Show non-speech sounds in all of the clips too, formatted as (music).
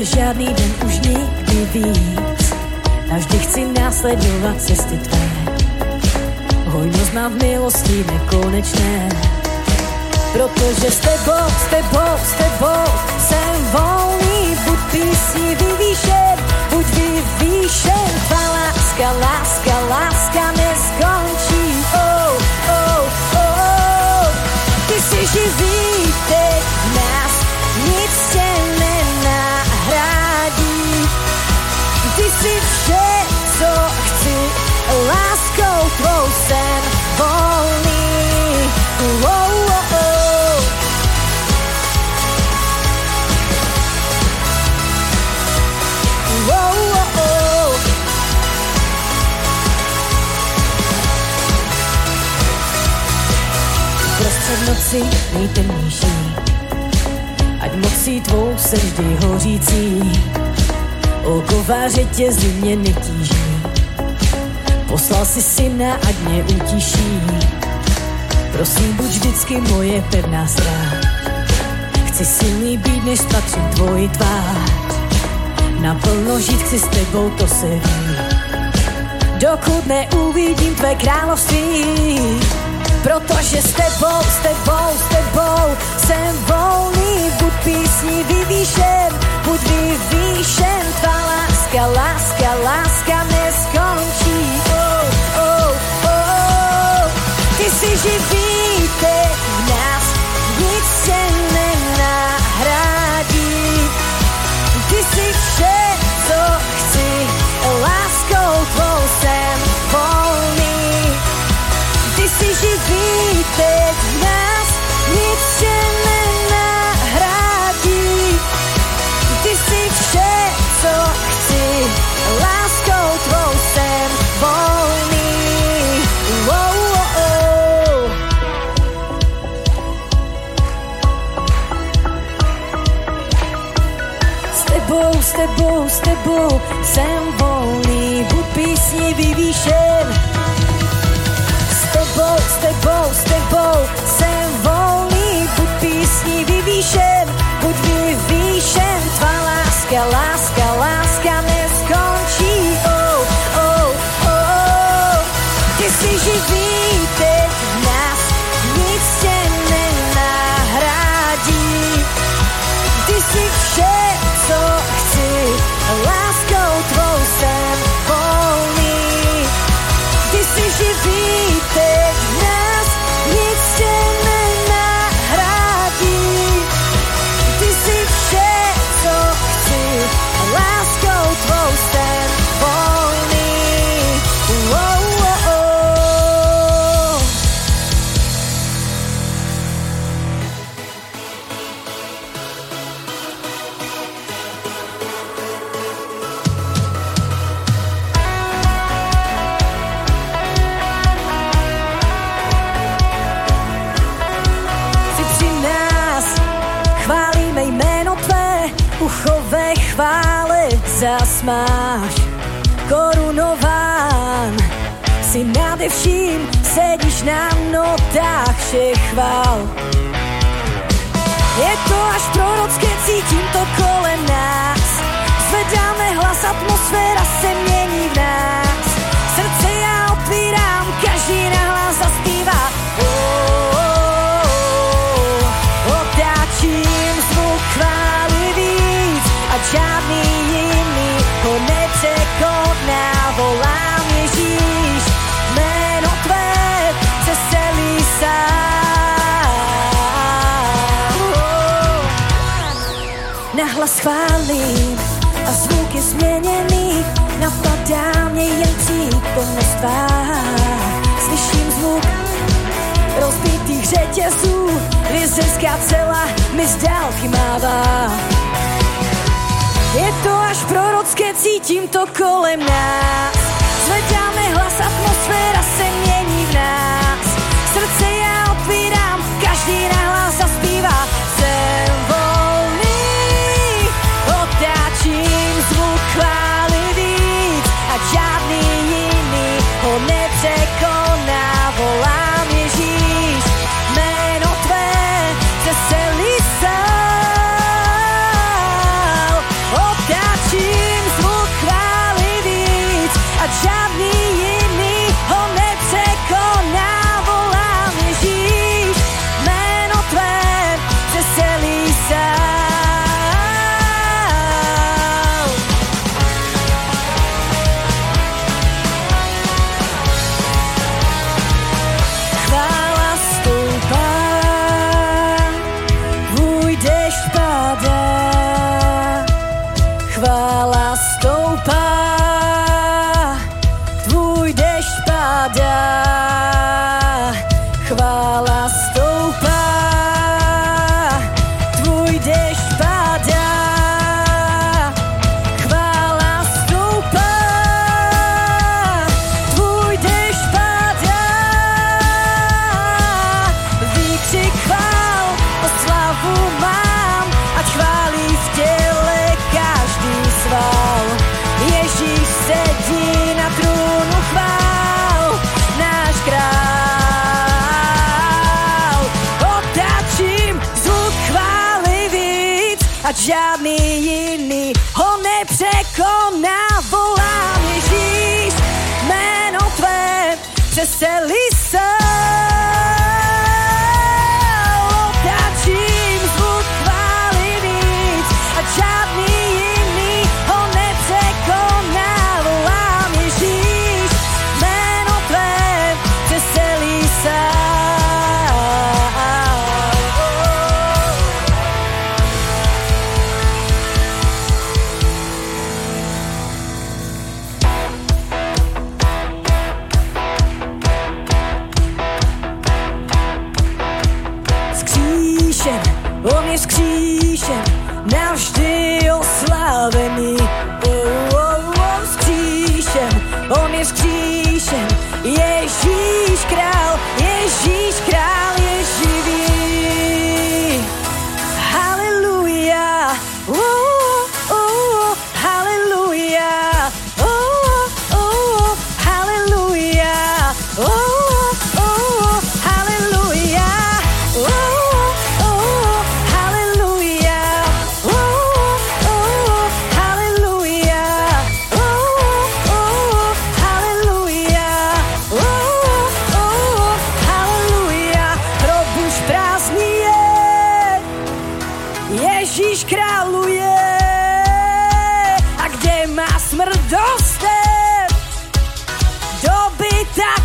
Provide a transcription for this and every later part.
Žádný den už nikdy víc. Navždy chci následovat cesty tvé. Hojnost v milosti nekonečné. Protože s tebou, s tebou, s tebou jsem volný, buď písni vyvýšen, buď vyvýšen, tvá láska, láska, láska neskončí. Oh, oh, oh, oh. Ty si živý, teď si vše, co chci, láskou tvou jsem volný. Oh, oh, oh. Oh, oh, oh. Prostřed noci nejtemnější, ať mocí tvou se vždy hořící, okováře tě zimně netíží. Poslal si syna, ať mě utiší. Prosím, buď vždycky moje pevná stráž. Chci silný být, než spatřím tvoji tvář. Naplno žít chci s tebou, to se ví. Dokud neuvidím tvé království. Protože s tebou, s tebou, s tebou jsem volný, buď písni vyvýšen, buď vyvýšen, tvá láska, láska, láska neskončí. Oh, oh, oh. Ty si živý, teď v nás nic se nenahradí. Ty si vše, co chci, láskou tvou jsem volný. Ty si živý, teď v nás nic se nenahradí. Tebou, s tebou, jsem volný, buď písni vyvýšen. S tebou, s tebou, s tebou jsem volný, buď písni vyvýšen, buď vyvýšen, tvá láska, láska živý, si nade vším, sedíš na notách všech chvál. Je to až prorocké, cítím to kolem nás. Zvedáme hlas, atmosféra se mění v nás. Nahlas chválím a zvuk je změněný, napadá mě jen přítomnost tvá. Slyším zvuk rozbitých řetězů, vězenská cela mi z dálky mává. Je to až prorocké, cítím to kolem nás. Zvedáme hlas, atmosféra se mění v nás. Srdce já otvírám, každý na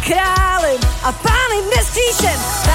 náš ty oslávený.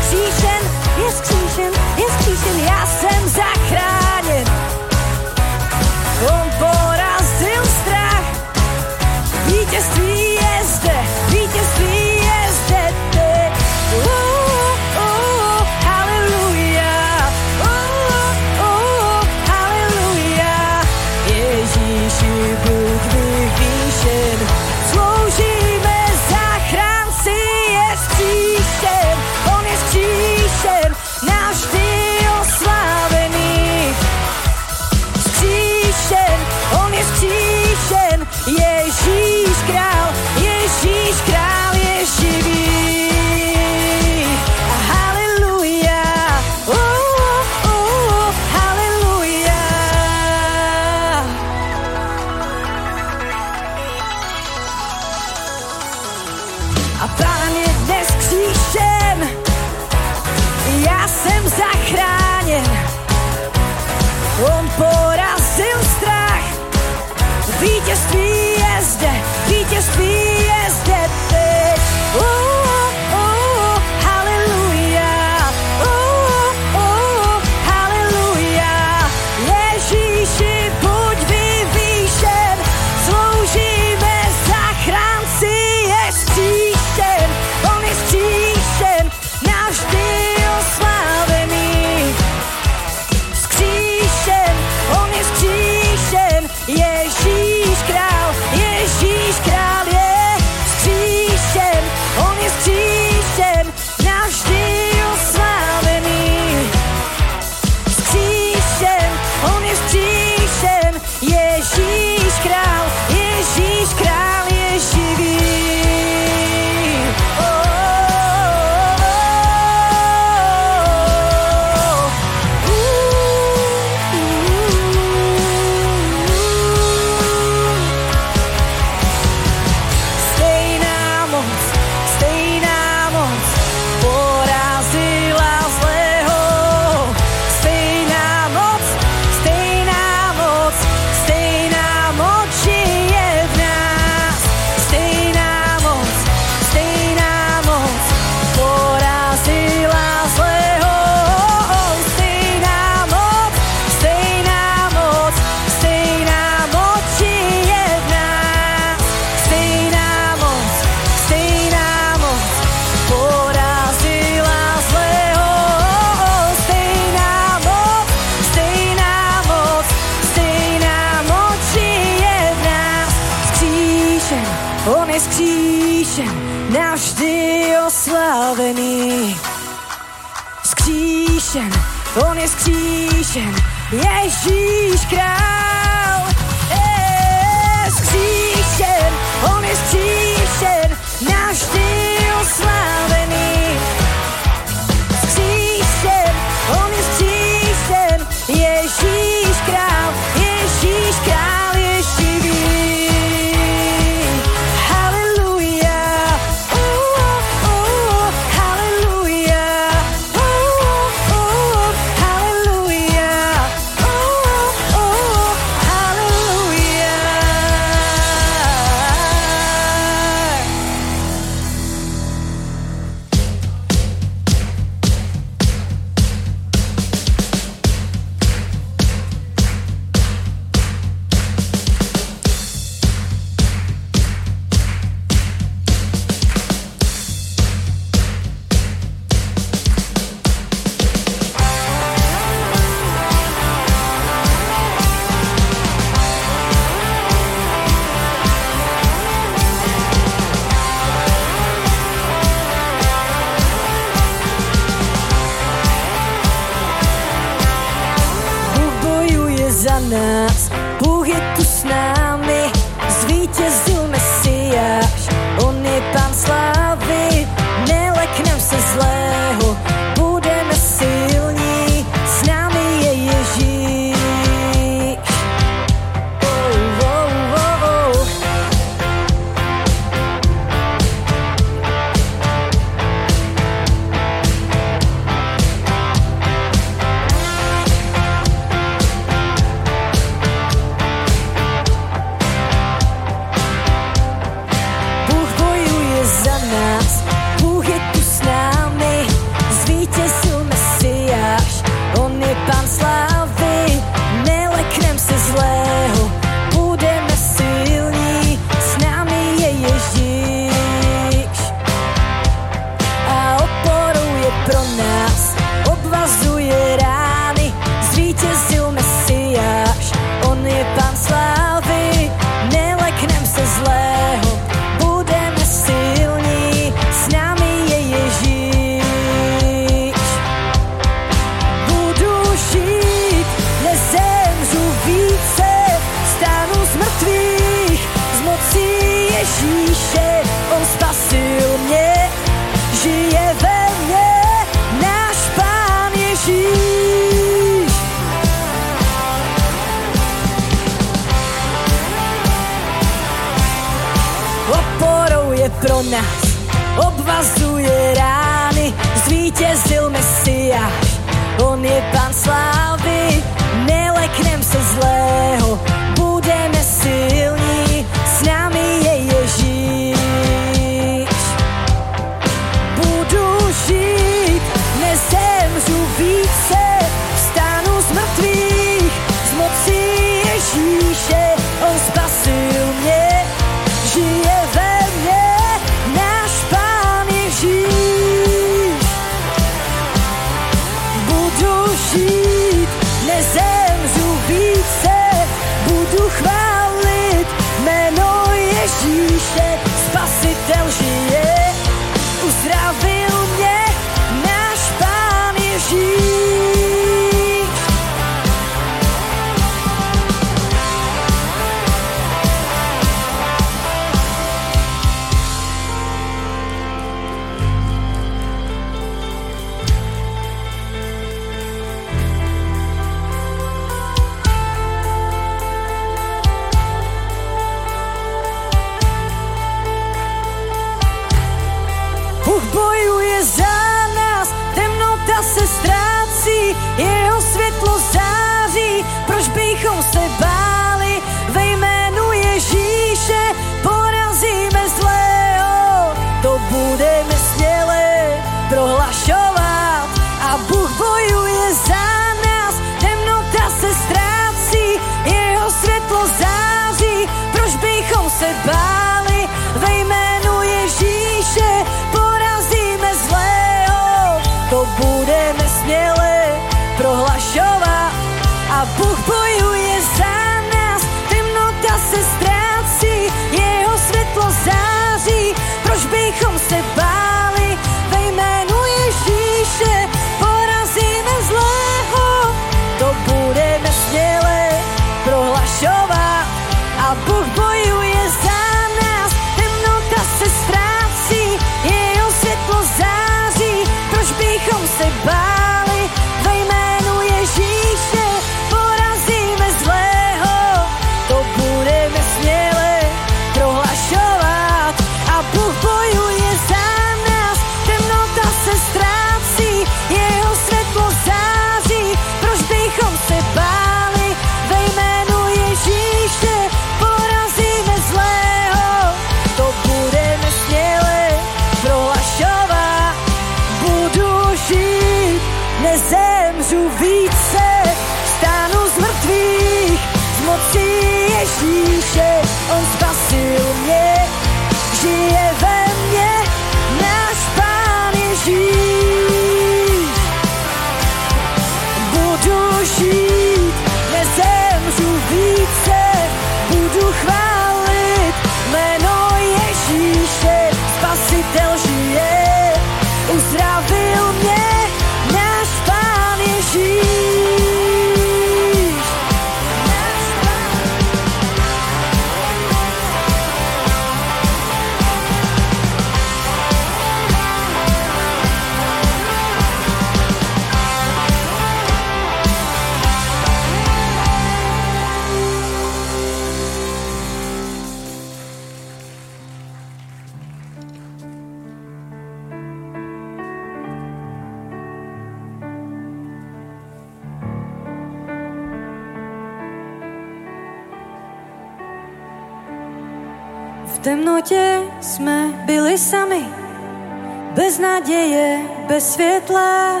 Naděje, bez světla.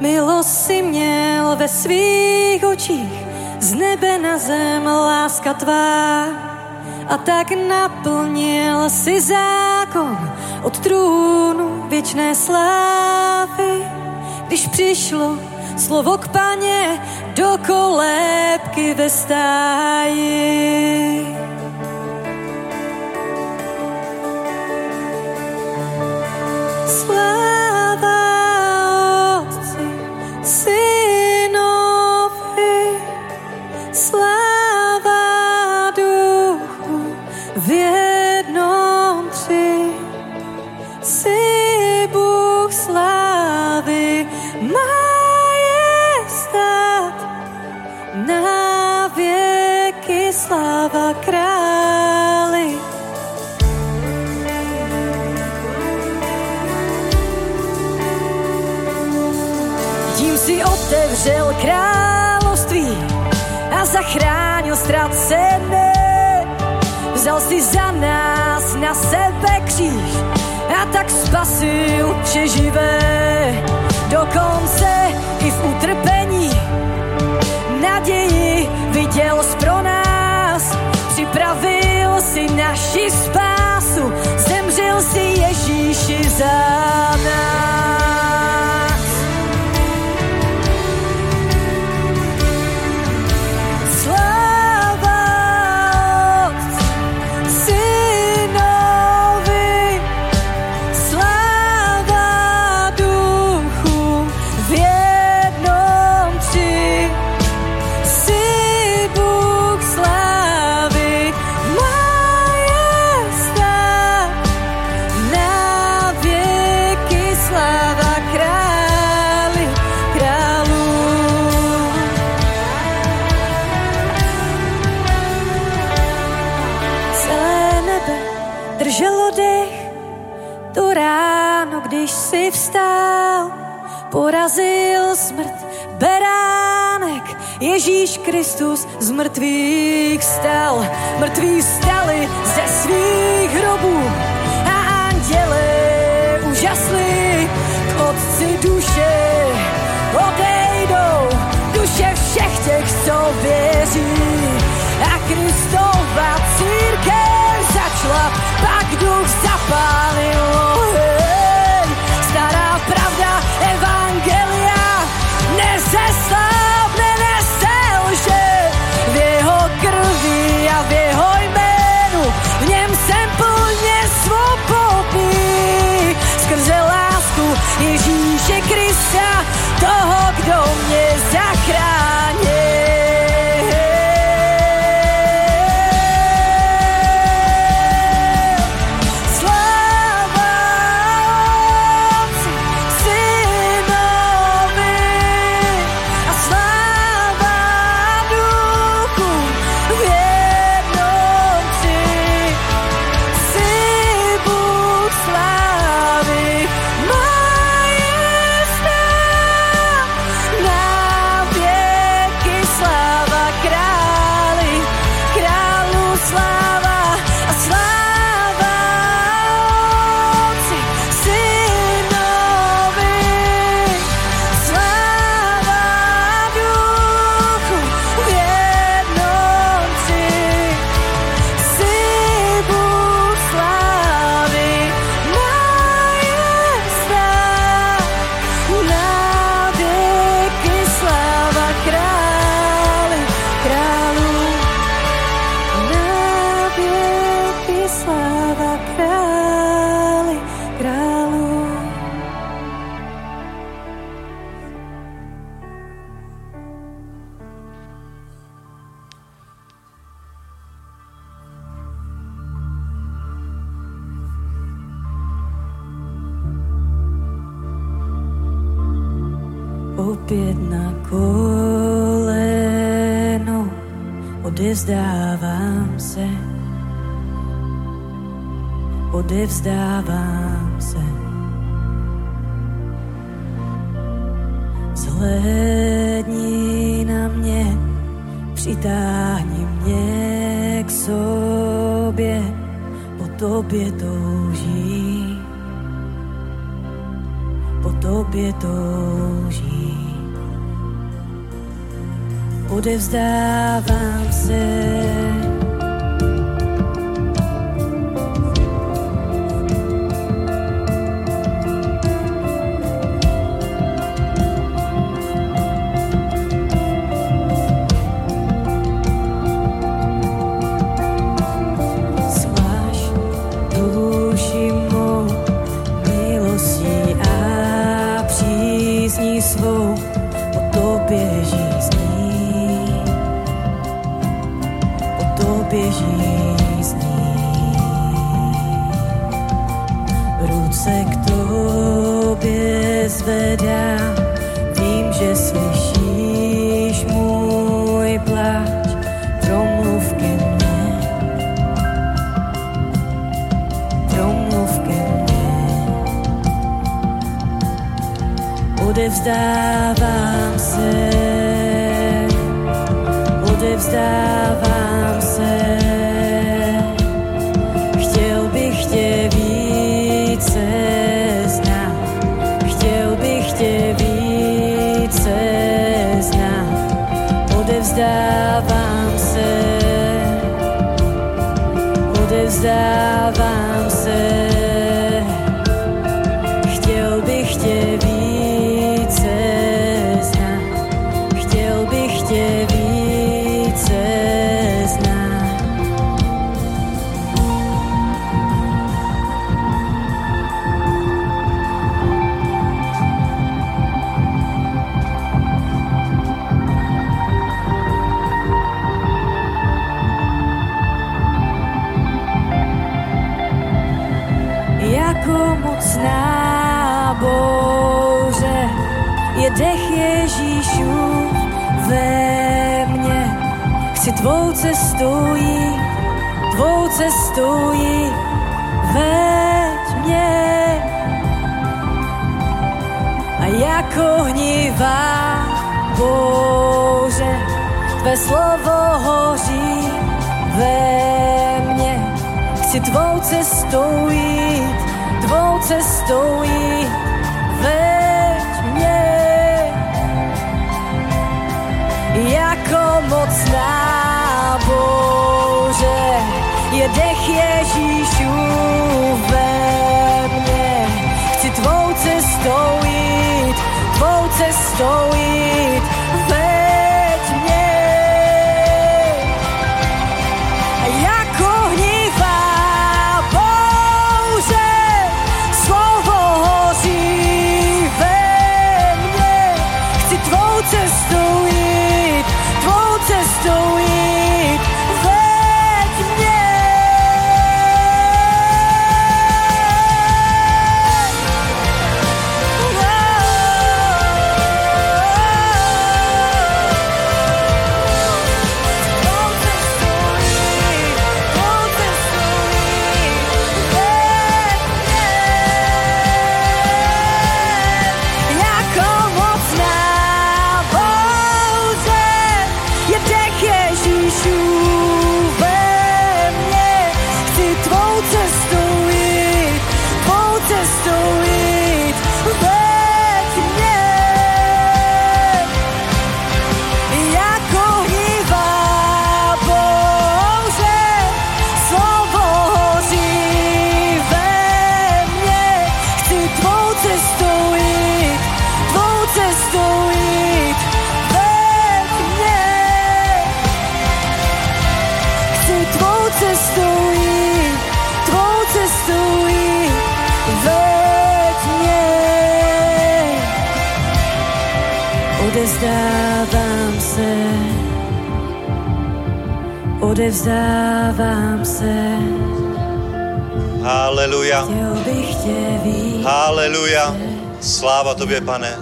Milost si měl ve svých očích, z nebe na zem láska tvá. A tak naplnil si zákon od trůnu věčné slávy. Když přišlo slovo k paně do kolébky ve stáji. Sláva otevřel království a zachránil ztracené. Vzal si za nás na sebe kříž a tak spasil vše živé. Dokonce i v utrpení naději viděl pro nás. Připravil si naši spásu, zemřel si Ježíši za nás. Ježíš Kristus z mrtvých stal. Mrtví stali ze svých hrobů a anděle úžasli k otci duše odejdou duše všech těch, co věří. A Kristova církev začala, pak duch zapálil oheň. Odevzdávám se, odevzdávám se. Zhlédni na mě, přitáhni mě k sobě, po tobě toužím, po tobě toužím. Odevzdávám kisses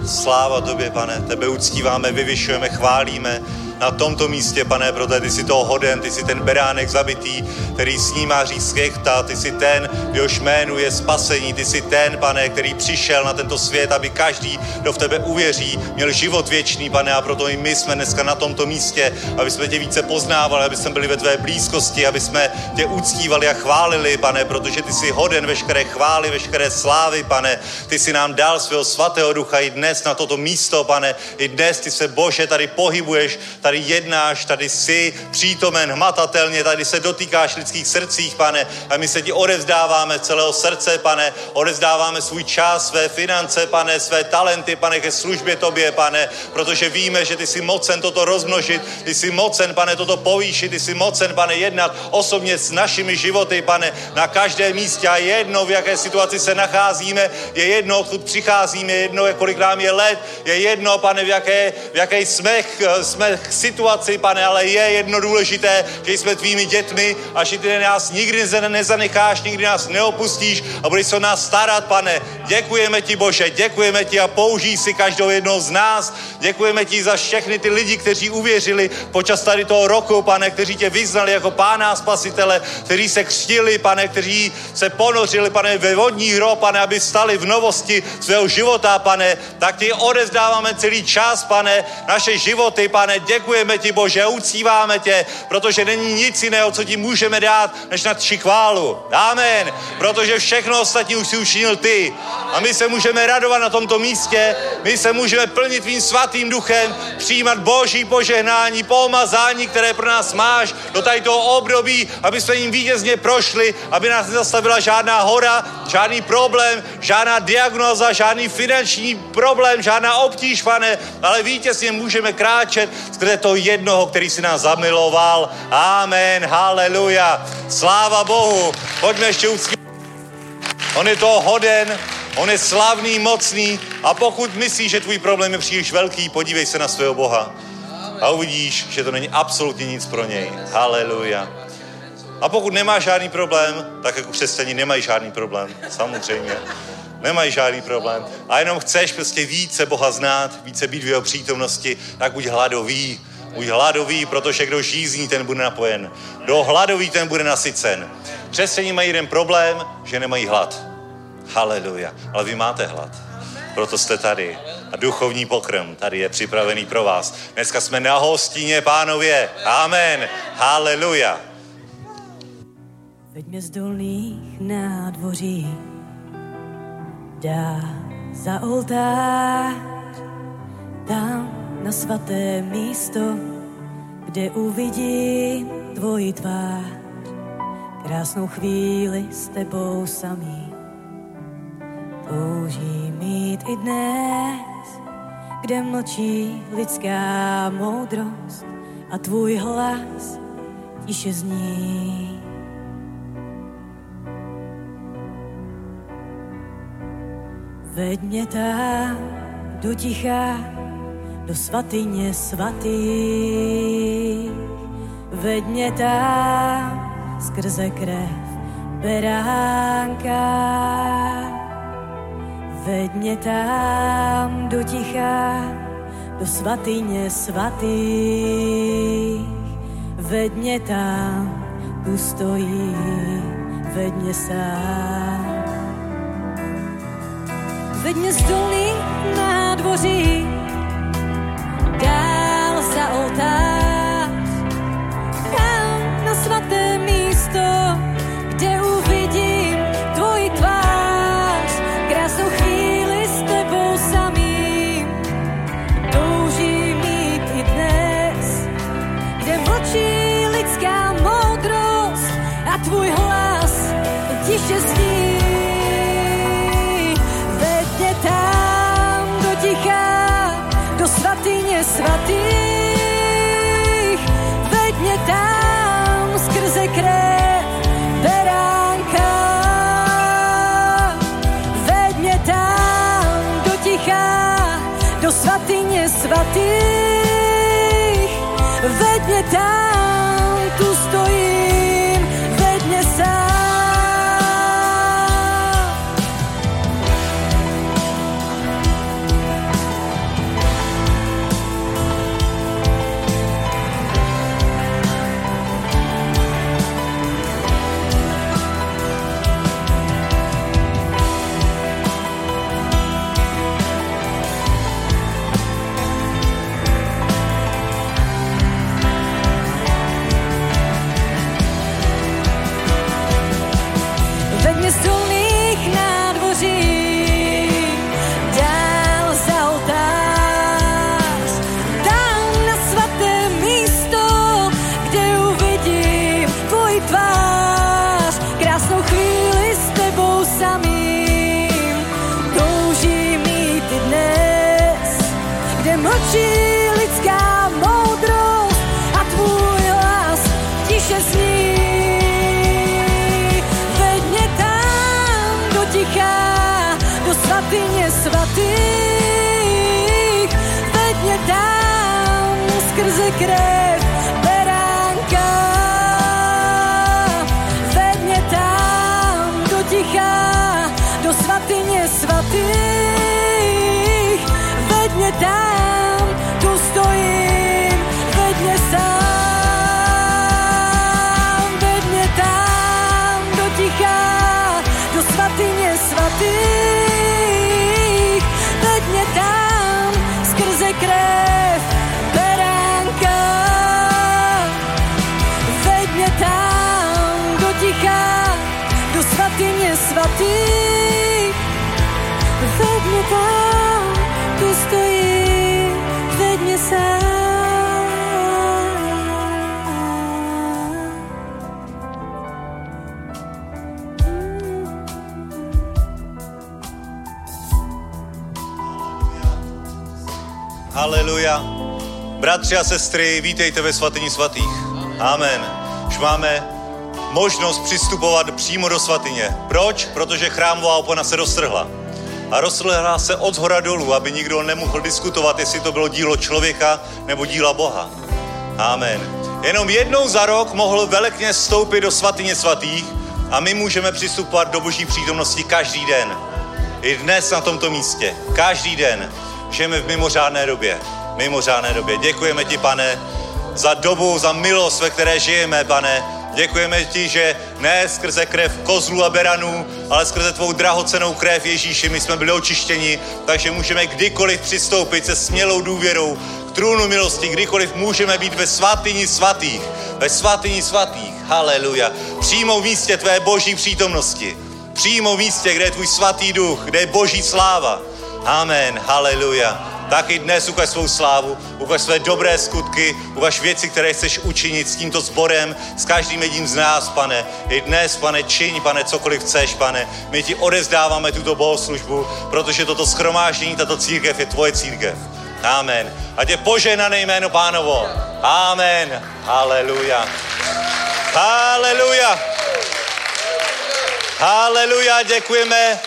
sláva tobě, pane. Tebe uctíváme, vyvyšujeme, chválíme na tomto místě, pane, protože ty jsi toho hoden, ty jsi ten beránek zabitý, který snímá skechta, ty jsi ten, jehož jménu je spasení, ty jsi ten, pane, který přišel na tento svět, aby každý, kdo v tebe uvěří, měl život věčný, pane, a proto i my jsme dneska na tomto místě, aby jsme tě více poznávali, aby jsme byli ve tvé blízkosti, aby jsme tě uctívali a chválili, pane, protože ty jsi hoden veškeré chvály, veškeré slávy, pane. Ty jsi nám dal svého svatého ducha i dnes na toto místo, pane. I dnes ty se, Bože, tady pohybuješ, tady jednáš, tady jsi přítomen hmatatelně, tady se dotýkáš lidských srdcích, pane, a my se ti odevzdáváme celého srdce, pane, odevzdáváme svůj čas, své finance, pane, své talenty, pane, ke službě tobě, pane, protože víme, že ty jsi mocen toto rozmnožit, ty jsi mocen, pane, toto povýšit, ty jsi mocen, pane, jednat osobně s našimi životy, pane, na každém místě. A jedno, v jaké situaci se nacházíme, je jedno, odkud přicházíme, je jedno, kolik nám je let, je jedno, pane, v jaké, v jaké jsme, jsme situaci, pane, ale je jedno důležité, že jsme tvými dětmi a že ty nás nikdy nezanecháš, nikdy nás neopustíš a budeš se o nás starat, pane. Děkujeme ti, Bože, děkujeme ti a použij si každou jednou z nás. Děkujeme ti za všechny ty lidi, kteří uvěřili počas tady toho roku, pane, kteří tě vyznali jako pána a spasitele, kteří se křtili, pane, kteří se ponořili, pane, ve vodní hro, pane, aby stali v novosti svého života, pane, tak ti odezdáváme celý čas, pane, naše životy, pane, děkujeme ti, Bože, uctíváme tě, protože není nic jiného, co ti můžeme dát, než na tři chválu. Amen. Protože všechno ostatní už si učinil ty. A my se můžeme radovat na tomto místě, my se můžeme plnit tvým svatým duchem, přijímat boží požehnání, pomazání, které pro nás máš do tady toho období, aby jsme jim vítězně prošli, aby nás nezastavila žádná hora, žádný problém, žádná diagnoza, žádný finanční problém, žádná obtíž, pane, ale vítězně můžeme kráčet skrze to jednoho, který si nás zamiloval. Amen, haleluja. Sláva Bohu. Pojďme ještě uctít. On je toho hoden, on je slavný, mocný a pokud myslíš, že tvůj problém je příliš velký, podívej se na svého Boha a uvidíš, že to není absolutně nic pro něj. Haleluja. A pokud nemáš žádný problém, tak jako křesťani nemají žádný problém, samozřejmě nemají žádný problém. A jenom chceš prostě více Boha znát, více být v jeho přítomnosti, tak buď hladový. Buď hladový, protože kdo žízní, ten bude napojen. Kdo hladový, ten bude nasycen. Křesťaní mají jeden problém, že nemají hlad. Haleluja. Ale vy máte hlad. Proto jste tady. A duchovní pokrm tady je připravený pro vás. Dneska jsme na hostině, pánově. Amen. Haleluja. Veďme z dolných nádvoří dá za oltář, tam na svaté místo, kde uvidím tvoji tvář. Krásnou chvíli s tebou samý. Toužím mít i dnes, kde mlčí lidská moudrost a tvůj hlas tiše zní. Veď mě tam do ticha, do svatyně svatý. Mě tam skrze krev beránka. Mě tam do ticha, do svatyně svatý. Veď mě tam, tu stojí, mě sám. Mě z dolí nádvoří dál za skrze krev Bratři a sestry, vítejte ve svatyni svatých. Amen. Už máme možnost přistupovat přímo do svatyně. Proč? Protože chrámová opona se roztrhla. A roztrhla se od zhora dolů, aby nikdo nemohl diskutovat, jestli to bylo dílo člověka nebo díla Boha. Amen. Jenom jednou za rok mohl velekně vstoupit do svatyně svatých a my můžeme přistupovat do boží přítomnosti každý den. I dnes na tomto místě. Každý den. Žijeme v mimořádné době. Mimořádné době. Děkujeme ti, pane, za dobu, za milost, ve které žijeme, pane. Děkujeme ti, že ne skrze krev kozlů a beranů, ale skrze tvou drahocenou krev Ježíši, my jsme byli očištěni, takže můžeme kdykoliv přistoupit se smělou důvěrou k trůnu milosti, kdykoliv můžeme být ve svatyni svatých, ve svatyni svatých, haleluja, přímo místě tvé boží přítomnosti, přímo v místě, kde je tvůj svatý duch, kde je boží sláva. Amen, haleluja. Tak i dnes ukaž svou slávu, ukaž své dobré skutky, ukaž věci, které chceš učinit s tímto sborem, s každým jedním z nás, pane. I dnes, pane, čiň, pane, cokoliv chceš, pane. My ti odezdáváme tuto bohoslužbu, protože toto schromáždění, tato církev je tvoje církev. Amen. A tě poženané jméno pánovo. Amen. Haleluja. Haleluja. Haleluja, děkujeme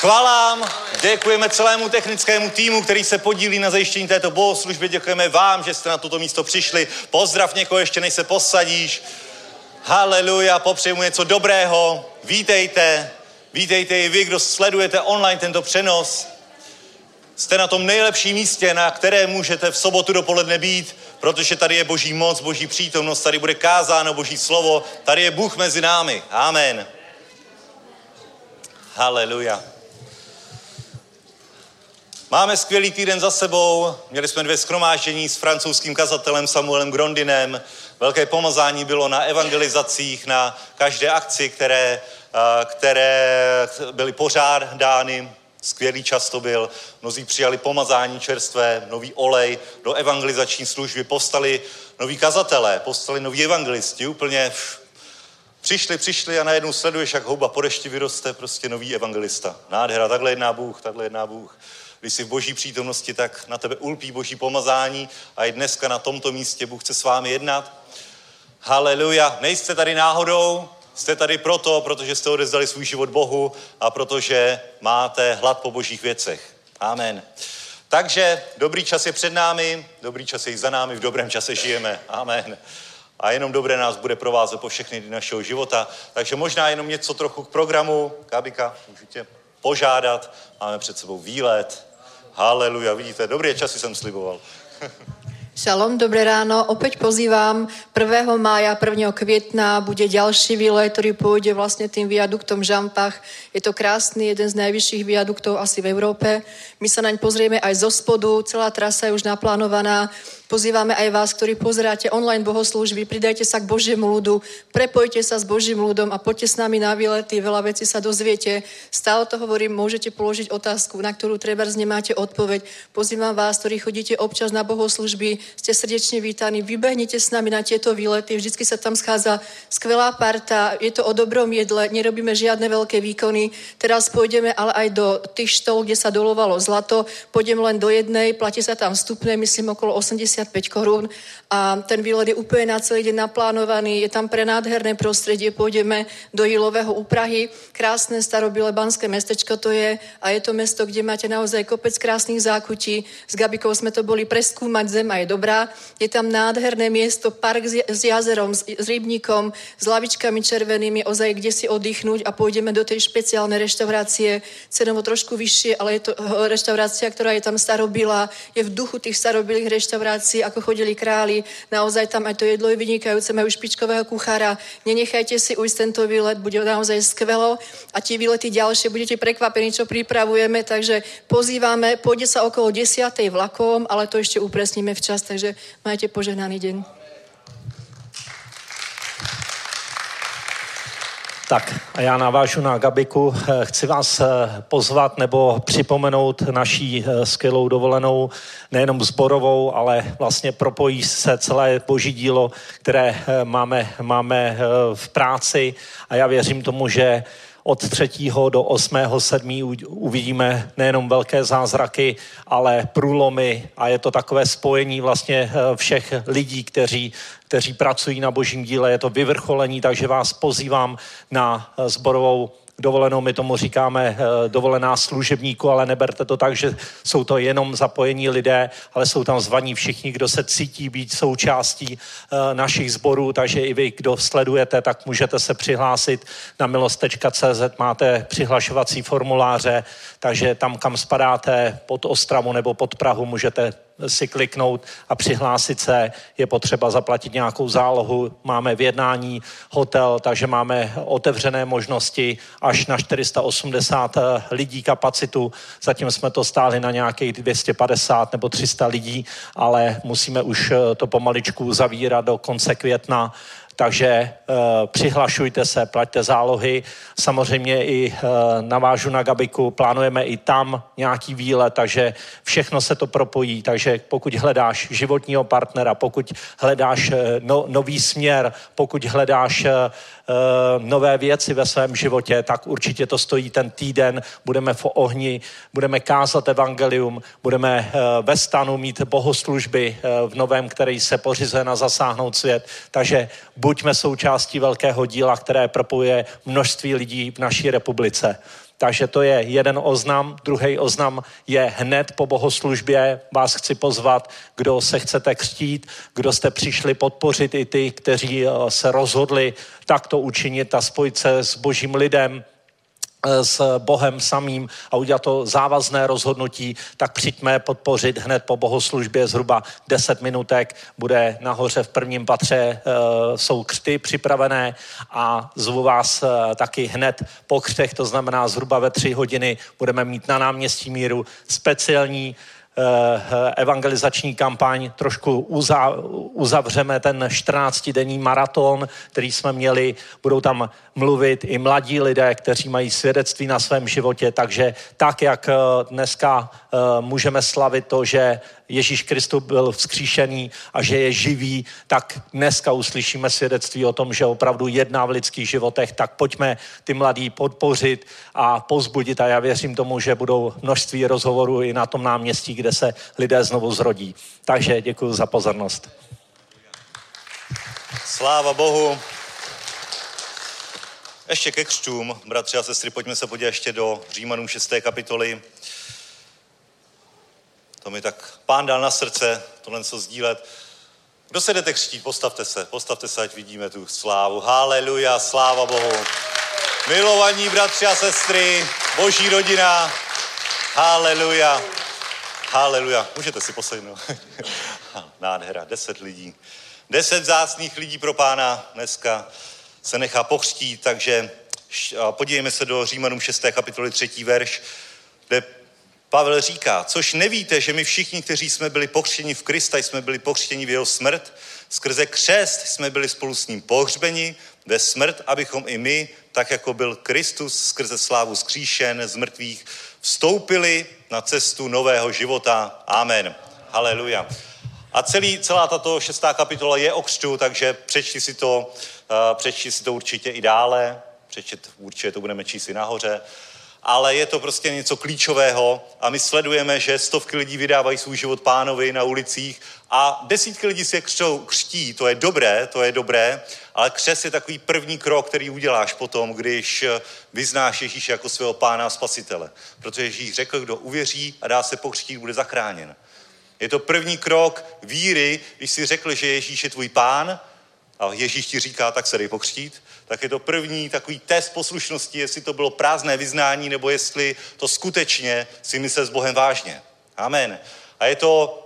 chvalám, děkujeme celému technickému týmu, který se podílí na zajištění této bohoslužby, děkujeme vám, že jste na toto místo přišli. Pozdrav někoho ještě, než se posadíš. Haleluja, popřeji mu něco dobrého. Vítejte, vítejte i vy, kdo sledujete online tento přenos. Jste na tom nejlepším místě, na které můžete v sobotu dopoledne být, protože tady je boží moc, boží přítomnost, tady bude kázáno boží slovo, tady je Bůh mezi námi. Amen. Haleluja. Máme skvělý týden za sebou, měli jsme dvě skromáždění s francouzským kazatelem Samuelem Grondinem. Velké pomazání bylo na evangelizacích, na každé akci, které, a, které byly pořádány. Skvělý čas to byl. Mnozí přijali pomazání čerstvé, nový olej do evangelizační služby. Povstali noví kazatelé, povstali noví evangelisti. Úplně přišli, přišli a najednou sleduješ, jak houba po dešti vyroste prostě nový evangelista. Nádhera, takhle jedná Bůh, takhle jedná Bůh. Když jsi v boží přítomnosti, tak na tebe ulpí boží pomazání a i dneska na tomto místě Bůh chce s vámi jednat. Haleluja. Nejste tady náhodou, jste tady proto, protože jste odezdali svůj život Bohu a protože máte hlad po božích věcech. Amen. Takže dobrý čas je před námi, dobrý čas je i za námi, v dobrém čase žijeme. Amen. A jenom dobré nás bude provázet po všechny dny našeho života. Takže možná jenom něco trochu k programu. Kábika, můžu tě požádat. Máme před sebou výlet. Haleluja, vidíte, dobré časy jsem sliboval. (laughs) Šalom, dobré ráno. Opäť pozývam 1. mája, 1. kvietna bude ďalší výlet, ktorý pôjde vlastne tým viaduktom Žampach. Je to krásny, jeden z najvyšších viaduktov asi v Európe. My sa naň pozrieme aj zo spodu, celá trasa je už naplánovaná. Pozývame aj vás, ktorí pozeráte online bohoslúžby, pridajte sa k Božiemu ľudu, prepojte sa s Božím ľudom a poďte s nami na výlety, veľa vecí sa dozviete. Stále to hovorím, môžete položiť otázku, na ktorú treba nemáte odpoveď. Pozývam vás, ktorí chodíte občas na bohoslúžby, ste srdečne vítaní, vybehnite s nami na tieto výlety, vždycky sa tam schádza skvelá parta, je to o dobrom jedle, nerobíme žiadne veľké výkony. Teraz pôjdeme ale aj do tých štol, kde sa dolovalo zlato, pôjdem len do jednej, platí sa tam vstupné, myslím okolo 85 korún a ten výlet je úplne na celý deň naplánovaný, je tam pre nádherné prostredie, pôjdeme do Jilového u Prahy, krásne starobile banské mestečko to je a je to mesto, kde máte naozaj kopec krásnych zákutí. S Gabikou sme to boli preskúmať, zem je dobrá. Je tam nádherné miesto, park s, jazerom, s, rybníkom, s lavičkami červenými, ozaj kde si oddychnúť a pôjdeme do tej špeciálnej reštaurácie, cenovo trošku vyššie, ale je to eh, reštaurácia, ktorá je tam starobila, je v duchu tých starobilých reštaurácií, ako chodili králi. Naozaj tam aj to jedlo je vynikajúce, majú špičkového kuchára. Nenechajte si ujsť tento výlet, bude naozaj skvelo a tie výlety ďalšie budete prekvapení, čo pripravujeme, takže pozývame, pôjde sa okolo 10. vlakom, ale to ešte upresníme včas, takže majte požehnaný deň. Tak a já navážu na Gabiku. Chci vás eh, pozvat nebo připomenout naší eh, skvělou dovolenou, nejenom zborovou, ale vlastně propojí se celé boží dílo, které eh, máme, máme v práci a já věřím tomu, že od 3. do 8. 7. uvidíme nejenom velké zázraky, ale průlomy a je to takové spojení vlastně všech lidí, kteří kteří pracují na božím díle. Je to vyvrcholení, takže vás pozývám na zborovou eh, dovolenou, my tomu říkáme eh, dovolená služebníku, ale neberte to tak, že jsou to jenom zapojení lidé, ale jsou tam zvaní všichni, kdo se cítí být součástí eh, našich sborů, takže i vy, kdo sledujete, tak můžete se přihlásit na milost.cz, máte přihlašovací formuláře, takže tam, kam spadáte, pod Ostravu nebo pod Prahu, můžete si kliknout a přihlásit se. Je potřeba zaplatit nějakou zálohu. Máme v jednání hotel, takže máme otevřené možnosti až na 480 eh, lidí kapacitu. Zatím jsme to stáli na nějakých 250 nebo 300 lidí, ale musíme už eh, to pomaličku zavírat do konce května takže e, přihlašujte se, plaťte zálohy. Samozřejmě i e, navážu na Gabiku, plánujeme i tam nějaký výlet, takže všechno se to propojí. Takže pokud hledáš životního partnera, pokud hledáš e, no, nový směr, pokud hledáš nové věci ve svém životě, tak určitě to stojí ten týden. Budeme v ohni, budeme kázat evangelium, budeme ve stanu mít bohoslužby v novém, který se pořizuje na zasáhnout svět. Takže buďme součástí velkého díla, které propojuje množství lidí v naší republice. Takže to je jeden oznam. Druhý oznam je hned po bohoslužbě. Vás chci pozvat, kdo se chcete křtít, kdo jste přišli podpořit i ty, kteří eh, se rozhodli takto učinit a spojit se s božím lidem s Bohem samým a udělat to závazné rozhodnutí, tak přijďme podpořit hned po bohoslužbě zhruba 10 minutek. Bude nahoře v prvním patře, e, jsou křty připravené a zvu vás e, taky hned po křtech, to znamená zhruba ve tři hodiny budeme mít na náměstí míru speciální evangelizační kampaň, trošku uzavřeme ten 14-denní maraton, který jsme měli. Budou tam mluvit i mladí lidé, kteří mají svědectví na svém životě, takže tak, jak eh, dneska eh, můžeme slavit to, že Ježíš Kristus byl vzkříšený a že je živý, tak dneska uslyšíme svědectví o tom, že opravdu jedná v lidských životech, tak pojďme ty mladí podpořit a pozbudit a já věřím tomu, že budou množství rozhovorů i na tom náměstí, kde se lidé znovu zrodí. Takže děkuji za pozornost. Sláva Bohu. Ještě ke křtům, bratři a sestry, pojďme se podívat ještě do Římanům 6. kapitoly. To mi tak pán dal na srdce, tohle co sdílet. Kdo se jdete křtít? Postavte se, postavte se, ať vidíme tu slávu. Haleluja, sláva Bohu. Milovaní bratři a sestry, boží rodina, haleluja, haleluja. Můžete si posednout. (laughs) Nádhera, deset lidí. Deset zásných lidí pro pána dneska se nechá pochřtít, takže podívejme se do Římanům 6. kapitoly 3. verš, kde Pavel říká, což nevíte, že my všichni, kteří jsme byli pokřtěni v Krista, jsme byli pokřtěni v jeho smrt, skrze křest jsme byli spolu s ním pohřbeni ve smrt, abychom i my, tak jako byl Kristus skrze slávu skříšen z mrtvých, vstoupili na cestu nového života. Amen. Haleluja. A celý, celá tato šestá kapitola je o křtu, takže přečti si to, přečti si to určitě i dále, přečet, určitě to budeme číst i nahoře, ale je to prostě něco klíčového a my sledujeme, že stovky lidí vydávají svůj život pánovi na ulicích a desítky lidí se křtou, křtí, to je dobré, to je dobré, ale křes je takový první krok, který uděláš potom, když vyznáš Ježíše jako svého pána a spasitele. Protože Ježíš řekl, kdo uvěří a dá se pokřtít, bude zachráněn. Je to první krok víry, když si řekl, že Ježíš je tvůj pán a Ježíš ti říká, tak se dej pokřtít, tak je to první takový test poslušnosti, jestli to bylo prázdné vyznání, nebo jestli to skutečně si myslel s Bohem vážně. Amen. A je to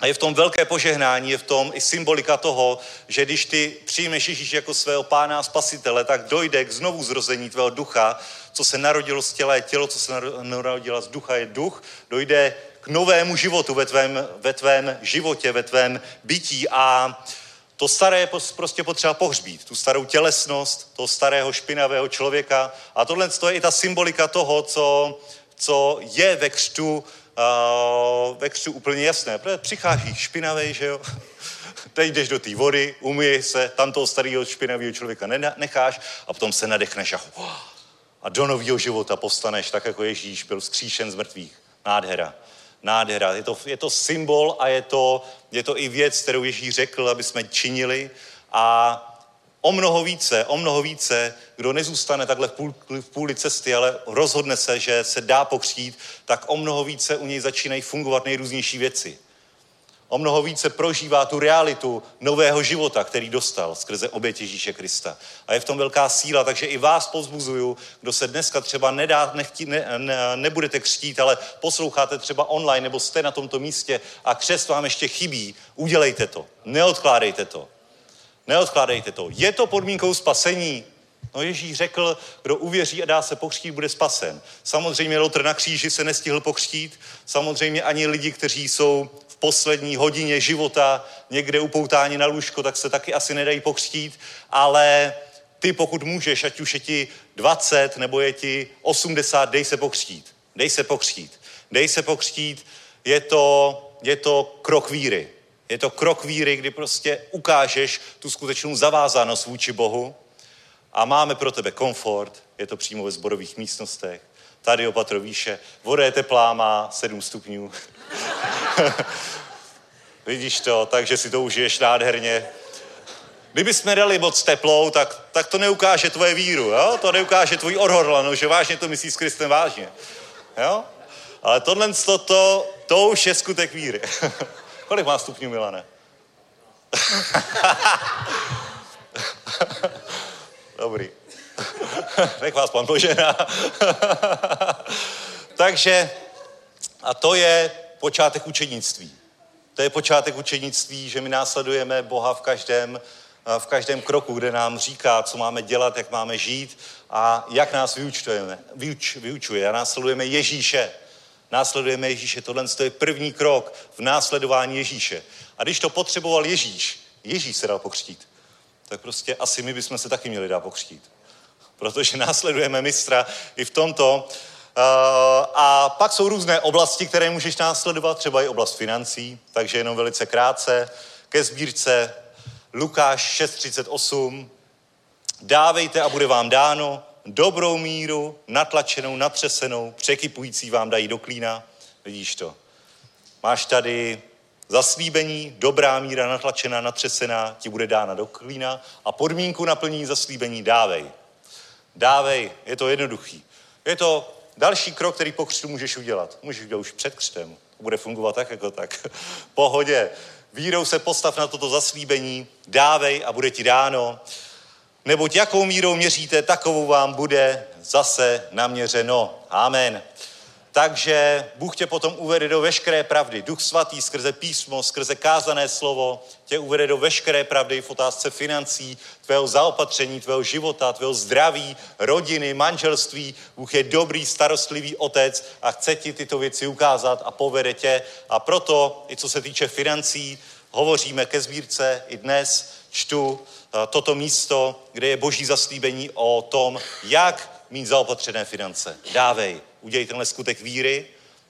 a je v tom velké požehnání, je v tom i symbolika toho, že když ty přijmeš Ježíš jako svého pána a spasitele, tak dojde k znovu zrození tvého ducha, co se narodilo z těla je tělo, co se narodilo z ducha je duch, dojde k novému životu ve tvém, ve tvém životě, ve tvém bytí a to staré je prostě potřeba pohřbít, tu starou tělesnost, toho starého špinavého člověka a tohle je i ta symbolika toho, co, co je ve křtu, uh, ve křtu úplně jasné. Protože přichází špinavý, že jo? (laughs) Teď jdeš do té vody, umyj se, tam toho starého špinavého člověka necháš a potom se nadechneš a, a do nového života povstaneš, tak jako Ježíš byl zkříšen z mrtvých. Nádhera nádhera. Je to, je to symbol a je to, je to i věc, kterou Ježíš řekl, aby jsme činili. A o mnoho více, o mnoho více, kdo nezůstane takhle v, půl, v půli cesty, ale rozhodne se, že se dá pokřtít, tak o mnoho více u něj začínají fungovat nejrůznější věci o mnoho více prožívá tu realitu nového života, který dostal skrze oběť Ježíše Krista. A je v tom velká síla, takže i vás pozbuzuju, kdo se dneska třeba nedá, nechtí, ne, ne, nebudete křtít, ale posloucháte třeba online nebo jste na tomto místě a křest vám ještě chybí, udělejte to, neodkládejte to. Neodkládejte to. Je to podmínkou spasení. No Ježíš řekl, kdo uvěří a dá se pokřtít, bude spasen. Samozřejmě Lotr na kříži se nestihl pokřtít, samozřejmě ani lidi, kteří jsou poslední hodině života někde upoutání na lůžko, tak se taky asi nedají pokřtít, ale ty pokud můžeš, ať už je ti 20 nebo je ti 80, dej se pokřtít. Dej se pokřtít. Dej se pokřtít, je to, je to krok víry. Je to krok víry, kdy prostě ukážeš tu skutečnou zavázanost vůči Bohu a máme pro tebe komfort, je to přímo ve zborových místnostech. Tady opatro výše, voda je teplá, má 7 stupňů. (laughs) Vidíš to, takže si to užiješ nádherně. Kdyby jsme dali moc teplou, tak, tak to neukáže tvoje víru, jo? To neukáže tvoji odhodlanost, že vážně to myslíš s Kristem vážně. Jo? Ale tohle, to, to, to už je skutek víry. (laughs) Kolik má stupňů, Milane? (laughs) Dobrý. (laughs) Nech vás pan požená. (laughs) Takže, a to je počátek učenictví. To je počátek učenictví, že my následujeme Boha v každém, v každém kroku, kde nám říká, co máme dělat, jak máme žít a jak nás vyučujeme, vyuč, vyučuje. A následujeme Ježíše. Následujeme Ježíše. Tohle je první krok v následování Ježíše. A když to potřeboval Ježíš, Ježíš se dal pokřtít, tak prostě asi my bychom se taky měli dát pokřtít. Protože (laughs) následujeme mistra i v tomto, Eh, a pak jsou různé oblasti, které můžeš následovat, třeba i oblast financí, takže jenom velice krátce ke sbírce Lukáš 6.38. Dávejte a bude vám dáno, dobrou míru, natlačenou, natřesenou, překypující vám dají do klína. Vidíš to. Máš tady zaslíbení, dobrá míra, natlačená, natřesená, ti bude dána do klína a podmínku naplní zaslíbení dávej. Dávej, je to jednoduchý. Je to Další krok, který po křtu můžeš udělat. Můžeš udělat už před křtem. To bude fungovat tak jako tak. Pohodě. Vírou se postav na toto zaslíbení, dávej a bude ti dáno. Neboť jakou mírou měříte, takovou vám bude zase naměřeno. Amen. Takže Bůh tě potom uvede do veškeré pravdy. Duch svatý skrze písmo, skrze kázané slovo tě uvede do veškeré pravdy v otázce financí, tvého zaopatření, tvého života, tvého zdraví, rodiny, manželství. Bůh je dobrý, starostlivý otec a chce ti tyto věci ukázat a povede tě. A proto, i co se týče financí, hovoříme ke sbírce i dnes, čtu eh, toto místo, kde je boží zaslíbení o tom, jak mít zaopatřené finance. Dávej, udělej tenhle skutek víry,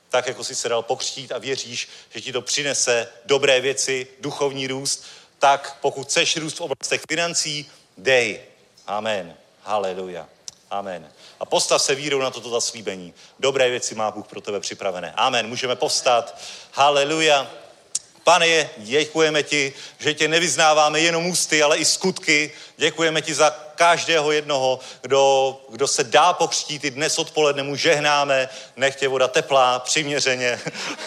tak jako si se dal pokřtít a věříš, že ti to přinese dobré věci, duchovní růst, tak pokud chceš růst v oblastech financí, dej. Amen. Haleluja. Amen. A postav se vírou na toto zaslíbení. Dobré věci má Bůh pro tebe připravené. Amen. Můžeme povstat. Haleluja. Pane, děkujeme ti, že tě nevyznáváme jenom ústy, ale i skutky. Děkujeme ti za každého jednoho, kdo, kdo se dá pokřtít i dnes odpoledne mu žehnáme, nech je voda teplá, přiměřeně,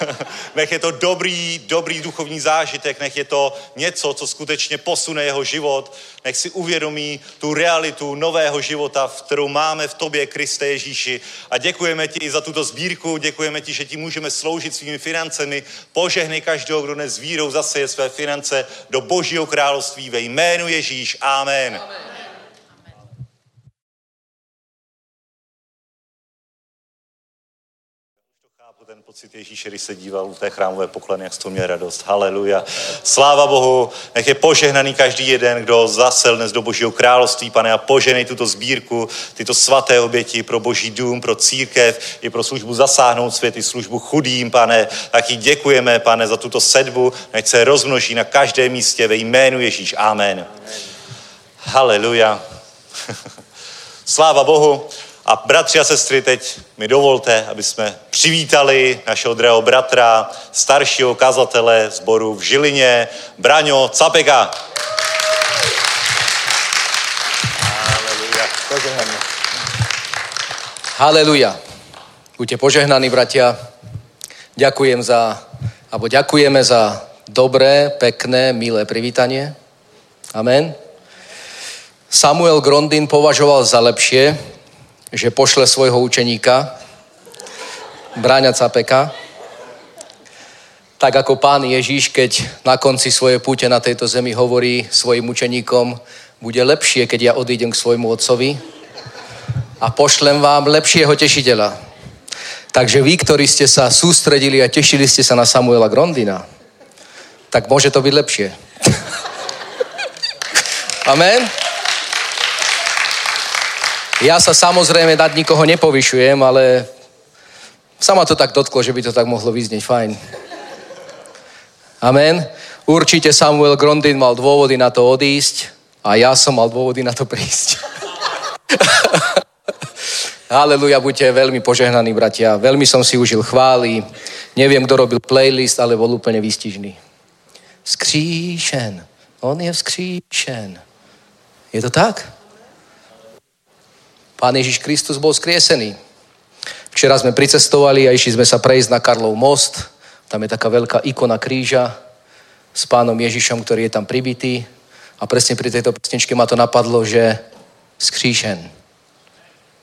(laughs) nech je to dobrý, dobrý duchovní zážitek, nech je to něco, co skutečně posune jeho život, nech si uvědomí tu realitu nového života, v kterou máme v tobě, Kriste Ježíši. A děkujeme ti i za tuto sbírku, děkujeme ti, že ti můžeme sloužit svými financemi. Požehnej každého, kdo dnes vírou zaseje své finance do Božího království ve jménu Ježíš. Amen. Amen. Pocit Ježíše, když se díval u té chrámové poklady, jak toho měl radost. Haleluja. Sláva Bohu, nech je požehnaný každý jeden, kdo zasel dnes do Božího království, pane, a poženej tuto sbírku, tyto svaté oběti pro Boží dům, pro církev, i pro službu zasáhnout svět, i službu chudým, pane. Taky děkujeme, pane, za tuto sedbu, nech se rozmnoží na každém místě ve jménu Ježíš. Amen. Amen. Haleluja. (laughs) Sláva Bohu. A bratři a sestry, teď mi dovolte, aby jsme přivítali našeho drahého bratra, staršího kazatele zboru v Žilině, Braňo Capeka. Haleluja. Haleluja. Buďte požehnaní, bratia. Ďakujem za, alebo ďakujeme za dobré, pekné, milé privítanie. Amen. Samuel Grondin považoval za lepšie, že pošle svojho učeníka, Bráňa Capeka, tak ako pán Ježíš, keď na konci svojej púte na tejto zemi hovorí svojim učeníkom, bude lepšie, keď ja odídem k svojmu otcovi a pošlem vám lepšieho tešiteľa. Takže vy, ktorí ste sa sústredili a tešili ste sa na Samuela Grondina, tak môže to byť lepšie. (laughs) Amen. Ja sa samozrejme nad nikoho nepovyšujem, ale sa ma to tak dotklo, že by to tak mohlo vyznieť fajn. Amen. Určite Samuel Grondin mal dôvody na to odísť a ja som mal dôvody na to prísť. (laughs) Haleluja, buďte veľmi požehnaní, bratia. Veľmi som si užil chvály. Neviem, kto robil playlist, ale bol úplne výstižný. Skříšen. On je vzkříšen. Je to tak? Pán Ježiš Kristus bol skriesený. Včera sme pricestovali a išli sme sa prejsť na Karlov most. Tam je taká veľká ikona kríža s pánom Ježišom, ktorý je tam pribitý. A presne pri tejto pesničke ma to napadlo, že skříšen.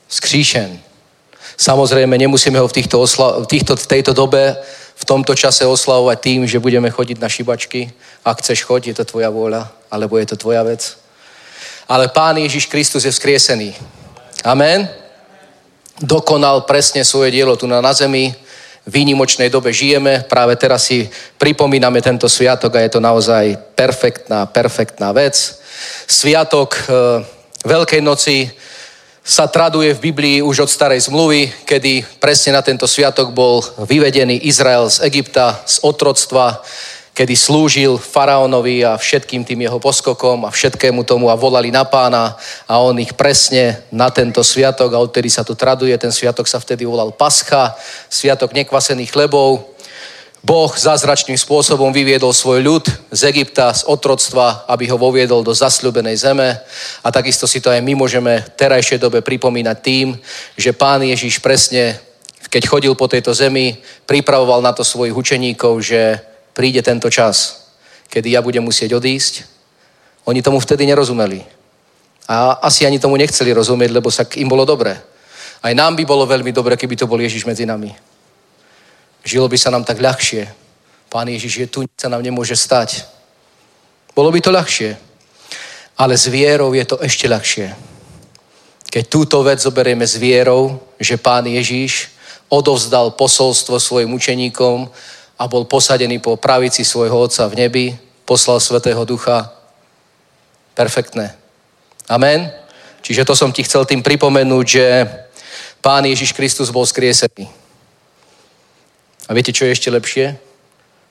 Skříšen. Samozrejme, nemusíme ho v, týchto osla- v, týchto, v tejto dobe, v tomto čase oslavovať tým, že budeme chodiť na šibačky. Ak chceš chodiť, je to tvoja vôľa, alebo je to tvoja vec. Ale Pán Ježiš Kristus je vzkriesený. Amen. Dokonal presne svoje dielo tu na, na zemi. V výnimočnej dobe žijeme. Práve teraz si pripomíname tento sviatok a je to naozaj perfektná, perfektná vec. Sviatok e, Veľkej noci sa traduje v Biblii už od starej zmluvy, kedy presne na tento sviatok bol vyvedený Izrael z Egypta, z otroctva, kedy slúžil faraónovi a všetkým tým jeho poskokom a všetkému tomu a volali na pána a on ich presne na tento sviatok a odtedy sa to traduje, ten sviatok sa vtedy volal Pascha, sviatok nekvasených chlebov. Boh zázračným spôsobom vyviedol svoj ľud z Egypta, z otroctva, aby ho voviedol do zasľubenej zeme. A takisto si to aj my môžeme v terajšej dobe pripomínať tým, že pán Ježiš presne, keď chodil po tejto zemi, pripravoval na to svojich učeníkov, že príde tento čas, kedy ja budem musieť odísť. Oni tomu vtedy nerozumeli. A asi ani tomu nechceli rozumieť, lebo sa im bolo dobre. Aj nám by bolo veľmi dobre, keby to bol Ježiš medzi nami. Žilo by sa nám tak ľahšie. Pán Ježiš je tu, nič sa nám nemôže stať. Bolo by to ľahšie. Ale s vierou je to ešte ľahšie. Keď túto vec zoberieme s vierou, že Pán Ježiš odovzdal posolstvo svojim učeníkom a bol posadený po pravici svojho Otca v nebi, poslal Svetého Ducha. Perfektné. Amen. Čiže to som ti chcel tým pripomenúť, že Pán Ježiš Kristus bol skriesený. A viete, čo je ešte lepšie?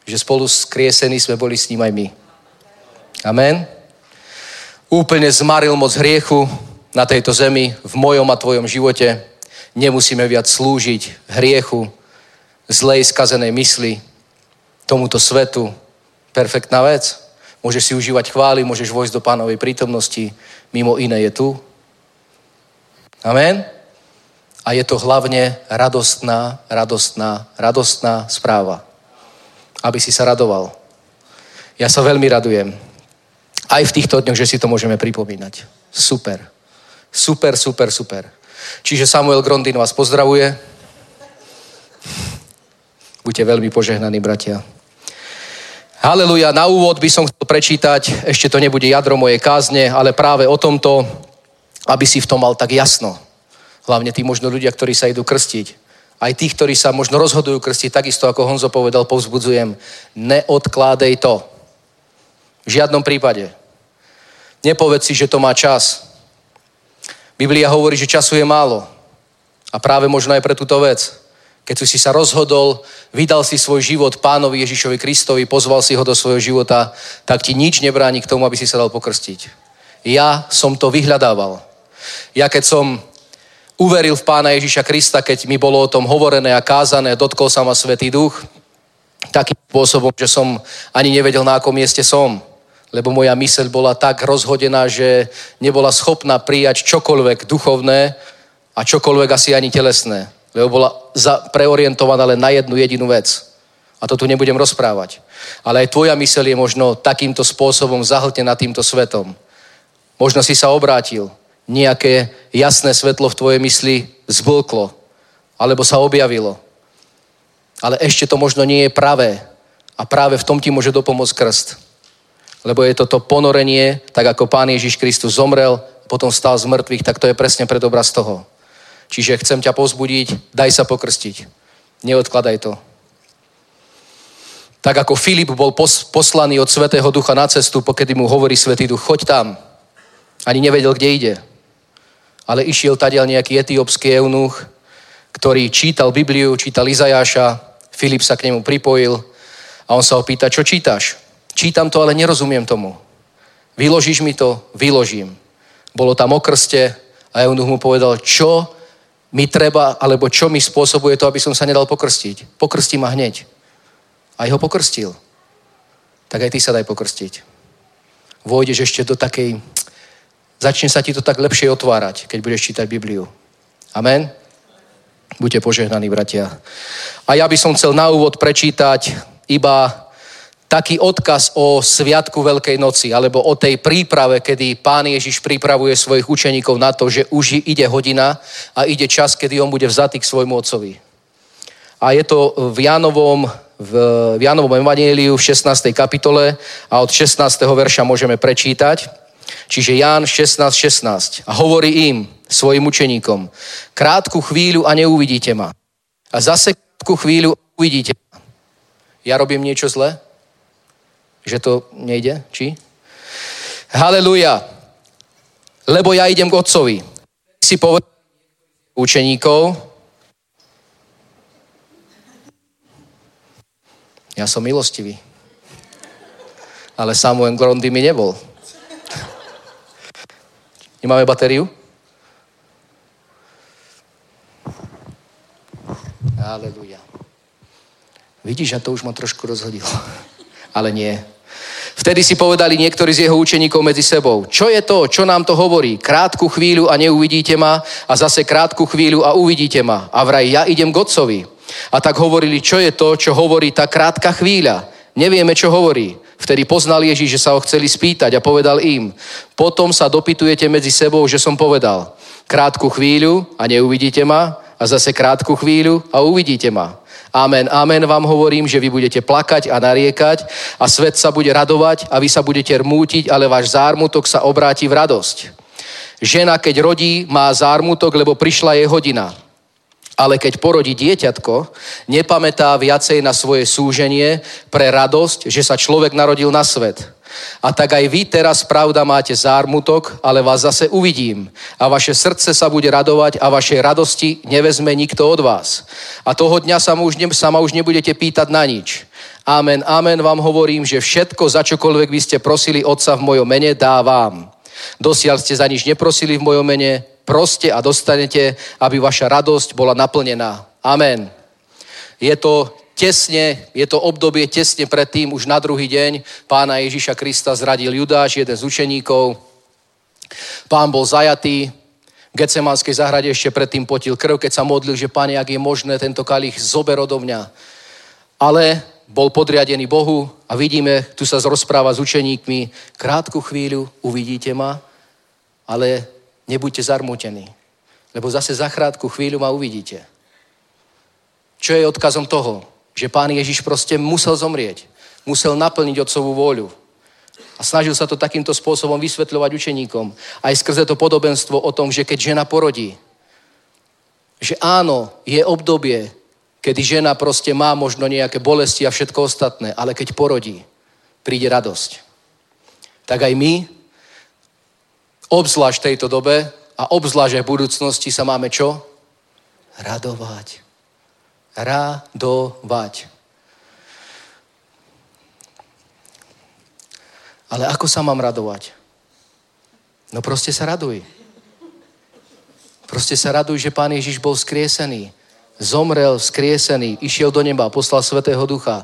Že spolu skriesení sme boli s ním aj my. Amen. Úplne zmaril moc hriechu na tejto zemi, v mojom a tvojom živote. Nemusíme viac slúžiť hriechu, zlej, skazenej mysli, tomuto svetu. Perfektná vec. Môžeš si užívať chvály, môžeš vojsť do pánovej prítomnosti. Mimo iné je tu. Amen. A je to hlavne radostná, radostná, radostná správa. Aby si sa radoval. Ja sa veľmi radujem. Aj v týchto dňoch, že si to môžeme pripomínať. Super. Super, super, super. Čiže Samuel Grondin vás pozdravuje. Buďte veľmi požehnaní, bratia. Haleluja, na úvod by som chcel prečítať, ešte to nebude jadro mojej kázne, ale práve o tomto, aby si v tom mal tak jasno. Hlavne tí možno ľudia, ktorí sa idú krstiť. Aj tých, ktorí sa možno rozhodujú krstiť, takisto ako Honzo povedal, povzbudzujem. Neodkládej to. V žiadnom prípade. Nepovedz si, že to má čas. Biblia hovorí, že času je málo. A práve možno aj pre túto vec. Keď si sa rozhodol, vydal si svoj život pánovi Ježišovi Kristovi, pozval si ho do svojho života, tak ti nič nebráni k tomu, aby si sa dal pokrstiť. Ja som to vyhľadával. Ja keď som uveril v pána Ježiša Krista, keď mi bolo o tom hovorené a kázané, dotkol sa ma Svetý Duch, takým spôsobom, že som ani nevedel, na akom mieste som. Lebo moja myseľ bola tak rozhodená, že nebola schopná prijať čokoľvek duchovné a čokoľvek asi ani telesné lebo bola za, preorientovaná len na jednu jedinú vec. A to tu nebudem rozprávať. Ale aj tvoja myseľ je možno takýmto spôsobom zahltená týmto svetom. Možno si sa obrátil, nejaké jasné svetlo v tvojej mysli zblklo, alebo sa objavilo. Ale ešte to možno nie je pravé. A práve v tom ti môže dopomôcť krst. Lebo je toto ponorenie, tak ako Pán Ježiš Kristus zomrel, potom stal z mŕtvych, tak to je presne predobraz toho. Čiže chcem ťa pozbudiť, daj sa pokrstiť. Neodkladaj to. Tak ako Filip bol poslaný od Svetého Ducha na cestu, pokedy mu hovorí Svetý Duch, choď tam. Ani nevedel, kde ide. Ale išiel tadiaľ nejaký etiópsky eunuch, ktorý čítal Bibliu, čítal Izajáša, Filip sa k nemu pripojil a on sa ho pýta, čo čítaš? Čítam to, ale nerozumiem tomu. Vyložíš mi to? Vyložím. Bolo tam o krste a eunuch mu povedal, čo mi treba, alebo čo mi spôsobuje to, aby som sa nedal pokrstiť. Pokrstí ma hneď. A ho pokrstil. Tak aj ty sa daj pokrstiť. Vôjdeš ešte do takej... Začne sa ti to tak lepšie otvárať, keď budeš čítať Bibliu. Amen? Buďte požehnaní, bratia. A ja by som chcel na úvod prečítať iba taký odkaz o Sviatku Veľkej noci, alebo o tej príprave, kedy Pán Ježiš pripravuje svojich učeníkov na to, že už ide hodina a ide čas, kedy on bude vzatý k svojmu otcovi. A je to v Jánovom, v, v Jánovom evangeliu v 16. kapitole a od 16. verša môžeme prečítať. Čiže Ján 16, 16. A hovorí im, svojim učeníkom, krátku chvíľu a neuvidíte ma. A zase krátku chvíľu uvidíte ma. Ja robím niečo zle? Že to nejde? Či? Haleluja. Lebo ja idem k otcovi. Si povedal učeníkov, ja som milostivý. Ale Samuel Grondy mi nebol. Nemáme batériu? Haleluja. Vidíš, a to už ma trošku rozhodilo ale nie. Vtedy si povedali niektorí z jeho učeníkov medzi sebou, čo je to, čo nám to hovorí? Krátku chvíľu a neuvidíte ma a zase krátku chvíľu a uvidíte ma. A vraj ja idem k otcovi. A tak hovorili, čo je to, čo hovorí tá krátka chvíľa. Nevieme, čo hovorí. Vtedy poznal Ježíš, že sa ho chceli spýtať a povedal im, potom sa dopytujete medzi sebou, že som povedal, krátku chvíľu a neuvidíte ma a zase krátku chvíľu a uvidíte ma. Amen, amen vám hovorím, že vy budete plakať a nariekať a svet sa bude radovať a vy sa budete rmútiť, ale váš zármutok sa obráti v radosť. Žena, keď rodí, má zármutok, lebo prišla jej hodina. Ale keď porodí dieťatko, nepamätá viacej na svoje súženie pre radosť, že sa človek narodil na svet. A tak aj vy teraz, pravda, máte zármutok, ale vás zase uvidím. A vaše srdce sa bude radovať a vašej radosti nevezme nikto od vás. A toho dňa sa už, ne, sa ma už nebudete pýtať na nič. Amen, amen vám hovorím, že všetko, za čokoľvek by ste prosili Otca v mojom mene, dá vám. Dosiaľ ste za nič neprosili v mojom mene, proste a dostanete, aby vaša radosť bola naplnená. Amen. Je to tesne, je to obdobie tesne predtým, už na druhý deň pána Ježíša Krista zradil Judáš, jeden z učeníkov. Pán bol zajatý, v Getsemanskej zahrade ešte predtým potil krv, keď sa modlil, že pane, ak je možné, tento kalich zober odo mňa. Ale bol podriadený Bohu a vidíme, tu sa rozpráva s učeníkmi, krátku chvíľu uvidíte ma, ale nebuďte zarmútení, lebo zase za krátku chvíľu ma uvidíte. Čo je odkazom toho? Že pán Ježiš proste musel zomrieť. Musel naplniť otcovú vôľu. A snažil sa to takýmto spôsobom vysvetľovať učeníkom. Aj skrze to podobenstvo o tom, že keď žena porodí, že áno, je obdobie, kedy žena proste má možno nejaké bolesti a všetko ostatné, ale keď porodí, príde radosť. Tak aj my, obzvlášť v tejto dobe a obzvlášť aj v budúcnosti sa máme čo? Radovať radovať. Ale ako sa mám radovať? No proste sa raduj. Proste sa raduj, že Pán Ježiš bol skriesený. Zomrel, skriesený, išiel do neba, poslal Svetého Ducha.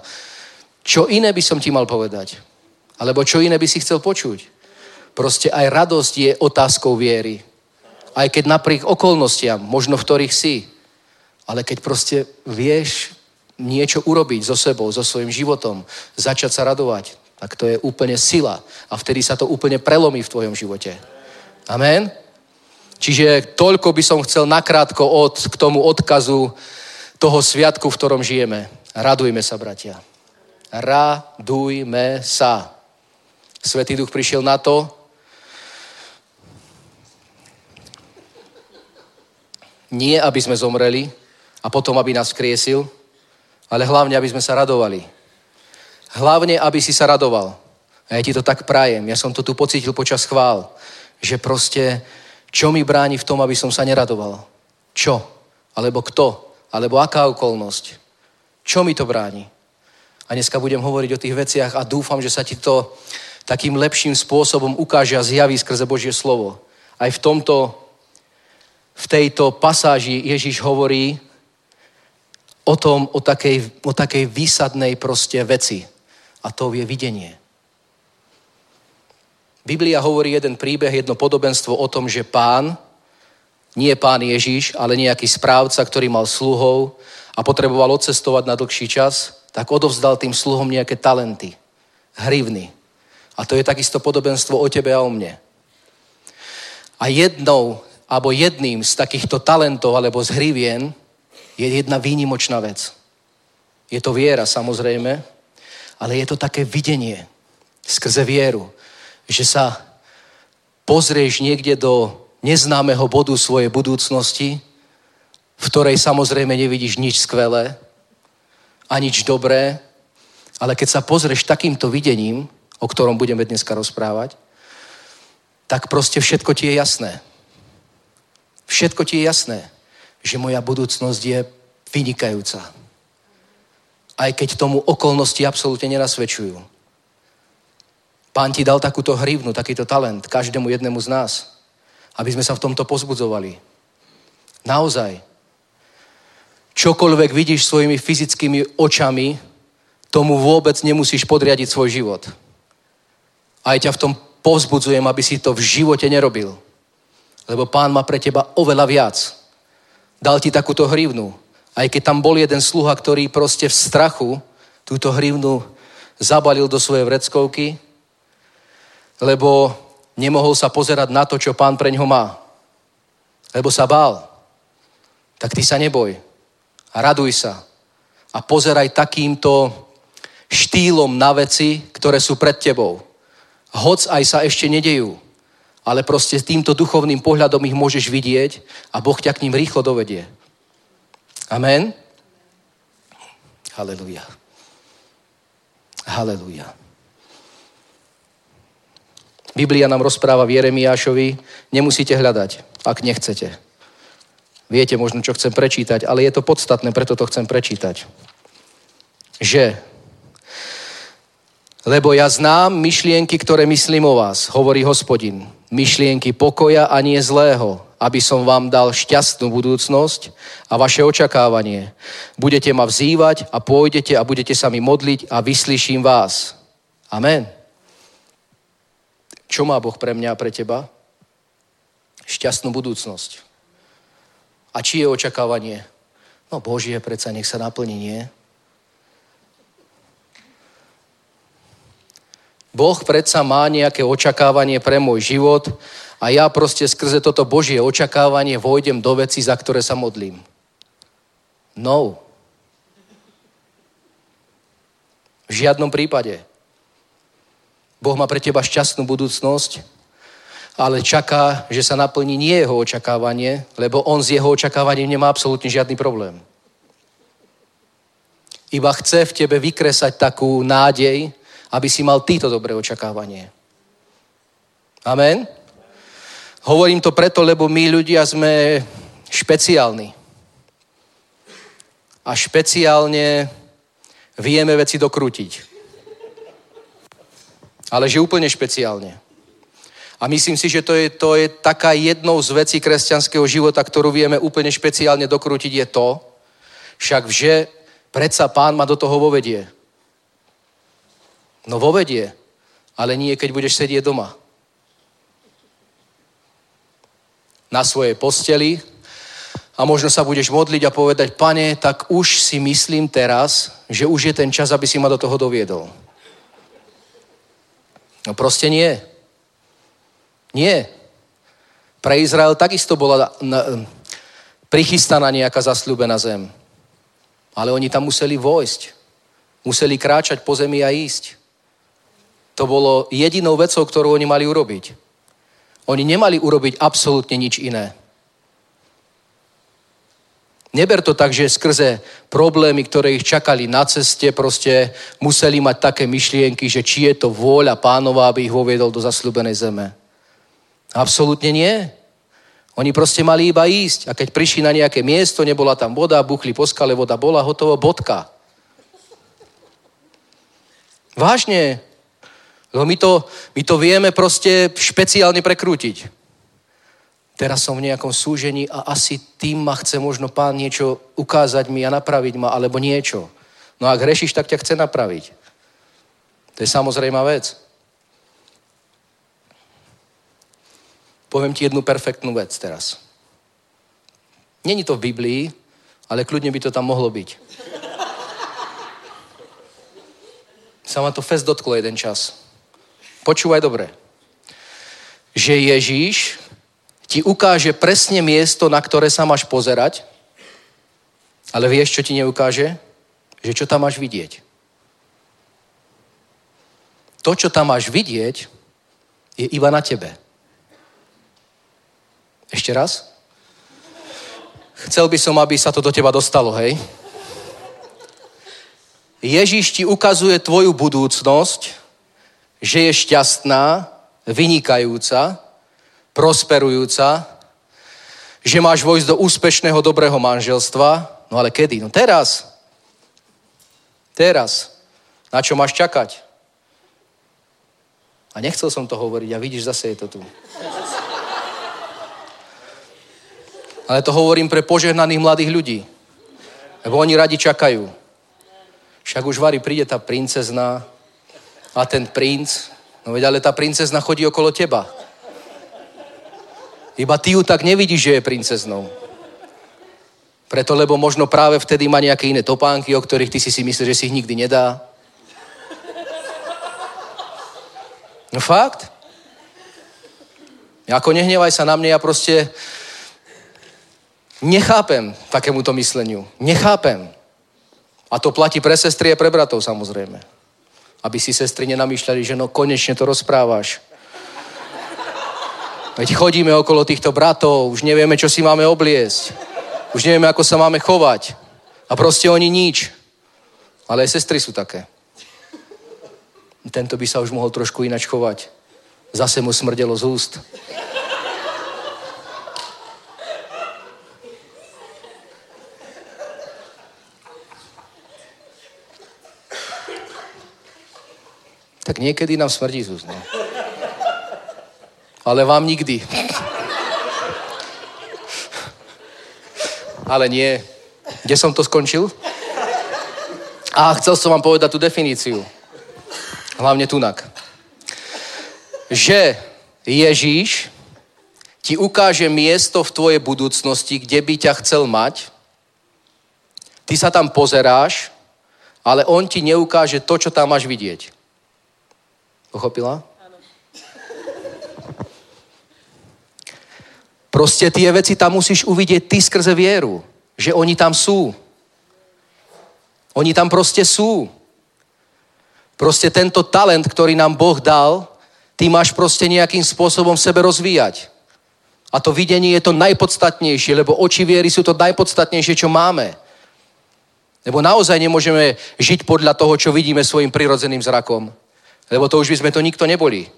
Čo iné by som ti mal povedať? Alebo čo iné by si chcel počuť? Proste aj radosť je otázkou viery. Aj keď napriek okolnostiam, možno v ktorých si, ale keď proste vieš niečo urobiť so sebou, so svojím životom, začať sa radovať, tak to je úplne sila. A vtedy sa to úplne prelomí v tvojom živote. Amen? Čiže toľko by som chcel nakrátko od, k tomu odkazu toho sviatku, v ktorom žijeme. Radujme sa, bratia. Radujme sa. Svetý duch prišiel na to, nie aby sme zomreli, a potom, aby nás kriesil, ale hlavne, aby sme sa radovali. Hlavne, aby si sa radoval. A ja ti to tak prajem. Ja som to tu pocítil počas chvál, že proste, čo mi bráni v tom, aby som sa neradoval? Čo? Alebo kto? Alebo aká okolnosť? Čo mi to bráni? A dneska budem hovoriť o tých veciach a dúfam, že sa ti to takým lepším spôsobom ukáže a zjaví skrze Božie slovo. Aj v tomto, v tejto pasáži Ježiš hovorí, o tom, o takej, o takej výsadnej proste veci. A to je videnie. Biblia hovorí jeden príbeh, jedno podobenstvo o tom, že pán, nie pán Ježiš, ale nejaký správca, ktorý mal sluhov a potreboval odcestovať na dlhší čas, tak odovzdal tým sluhom nejaké talenty, hrivny. A to je takisto podobenstvo o tebe a o mne. A jednou, alebo jedným z takýchto talentov alebo z hrivien je jedna výnimočná vec. Je to viera, samozrejme, ale je to také videnie skrze vieru, že sa pozrieš niekde do neznámeho bodu svojej budúcnosti, v ktorej samozrejme nevidíš nič skvelé a nič dobré, ale keď sa pozrieš takýmto videním, o ktorom budeme dneska rozprávať, tak proste všetko ti je jasné. Všetko ti je jasné že moja budúcnosť je vynikajúca. Aj keď tomu okolnosti absolútne nenasvedčujú. Pán ti dal takúto hrivnu, takýto talent každému jednému z nás, aby sme sa v tomto pozbudzovali. Naozaj. Čokoľvek vidíš svojimi fyzickými očami, tomu vôbec nemusíš podriadiť svoj život. Aj ťa v tom povzbudzujem, aby si to v živote nerobil. Lebo pán má pre teba oveľa viac. Dal ti takúto hrivnu. Aj keď tam bol jeden sluha, ktorý proste v strachu túto hrivnu zabalil do svojej vreckovky, lebo nemohol sa pozerať na to, čo pán pre ňo má. Lebo sa bál. tak ty sa neboj. A raduj sa. A pozeraj takýmto štýlom na veci, ktoré sú pred tebou. Hoc aj sa ešte nedejú, ale proste týmto duchovným pohľadom ich môžeš vidieť a Boh ťa k ním rýchlo dovedie. Amen? Halelujá. Halelujá. Biblia nám rozpráva v Jeremiášovi, nemusíte hľadať, ak nechcete. Viete možno, čo chcem prečítať, ale je to podstatné, preto to chcem prečítať. Že lebo ja znám myšlienky, ktoré myslím o vás, hovorí hospodin. Myšlienky pokoja a nie zlého, aby som vám dal šťastnú budúcnosť a vaše očakávanie. Budete ma vzývať a pôjdete a budete sa mi modliť a vyslyším vás. Amen. Čo má Boh pre mňa a pre teba? Šťastnú budúcnosť. A či je očakávanie? No Božie, predsa nech sa naplní, nie? Boh predsa má nejaké očakávanie pre môj život a ja proste skrze toto Božie očakávanie vojdem do veci, za ktoré sa modlím. No. V žiadnom prípade. Boh má pre teba šťastnú budúcnosť, ale čaká, že sa naplní nie jeho očakávanie, lebo on s jeho očakávaním nemá absolútne žiadny problém. Iba chce v tebe vykresať takú nádej, aby si mal týto dobré očakávanie. Amen? Hovorím to preto, lebo my ľudia sme špeciálni. A špeciálne vieme veci dokrútiť. Ale že úplne špeciálne. A myslím si, že to je, to je taká jednou z vecí kresťanského života, ktorú vieme úplne špeciálne dokrútiť, je to, však že predsa pán ma do toho vovedie. No vovedie, ale nie keď budeš sedieť doma. Na svojej posteli a možno sa budeš modliť a povedať, pane, tak už si myslím teraz, že už je ten čas, aby si ma do toho doviedol. No proste nie. Nie. Pre Izrael takisto bola na, prichystaná nejaká zasľúbená zem. Ale oni tam museli vojsť. Museli kráčať po zemi a ísť. To bolo jedinou vecou, ktorú oni mali urobiť. Oni nemali urobiť absolútne nič iné. Neber to tak, že skrze problémy, ktoré ich čakali na ceste, proste museli mať také myšlienky, že či je to vôľa pánova, aby ich voviedol do zasľubenej zeme. Absolútne nie. Oni proste mali iba ísť. A keď prišli na nejaké miesto, nebola tam voda, buchli po skale, voda bola, hotovo, bodka. Vážne, lebo my to, my to vieme proste špeciálne prekrútiť. Teraz som v nejakom súžení a asi tým ma chce možno pán niečo ukázať mi a napraviť ma, alebo niečo. No ak hrešiš, tak ťa chce napraviť. To je samozrejmá vec. Poviem ti jednu perfektnú vec teraz. Není to v Biblii, ale kľudne by to tam mohlo byť. Sa ma to fest dotklo jeden čas. Počúvaj dobre. Že Ježíš ti ukáže presne miesto, na ktoré sa máš pozerať, ale vieš, čo ti neukáže? Že čo tam máš vidieť. To, čo tam máš vidieť, je iba na tebe. Ešte raz? Chcel by som, aby sa to do teba dostalo, hej? Ježíš ti ukazuje tvoju budúcnosť, že je šťastná, vynikajúca, prosperujúca, že máš vojsť do úspešného, dobrého manželstva. No ale kedy? No teraz. Teraz. Na čo máš čakať? A nechcel som to hovoriť a vidíš, zase je to tu. Ale to hovorím pre požehnaných mladých ľudí. Lebo oni radi čakajú. Však už Vary príde tá princezna, a ten princ, no veď, ale tá princezna chodí okolo teba. Iba ty ju tak nevidíš, že je princeznou. Preto, lebo možno práve vtedy má nejaké iné topánky, o ktorých ty si si myslíš, že si ich nikdy nedá. No fakt. Ako nehnevaj sa na mne, ja proste... Nechápem takémuto mysleniu. Nechápem. A to platí pre sestry a pre bratov samozrejme. Aby si sestry nenamýšľali, že no konečne to rozprávaš. Veď chodíme okolo týchto bratov, už nevieme, čo si máme obliesť. Už nevieme, ako sa máme chovať. A proste oni nič. Ale aj sestry sú také. Tento by sa už mohol trošku inač chovať. Zase mu smrdelo z úst. Tak niekedy nám smrdí z no. Ale vám nikdy. Ale nie. Kde som to skončil? A chcel som vám povedať tú definíciu. Hlavne tunak. Že Ježíš ti ukáže miesto v tvojej budúcnosti, kde by ťa chcel mať. Ty sa tam pozeráš, ale on ti neukáže to, čo tam máš vidieť. Pochopila? Proste tie veci tam musíš uvidieť ty skrze vieru, že oni tam sú. Oni tam proste sú. Proste tento talent, ktorý nám Boh dal, ty máš proste nejakým spôsobom sebe rozvíjať. A to videnie je to najpodstatnejšie, lebo oči viery sú to najpodstatnejšie, čo máme. Lebo naozaj nemôžeme žiť podľa toho, čo vidíme svojim prirodzeným zrakom. Lebo to už by sme to nikto neboli.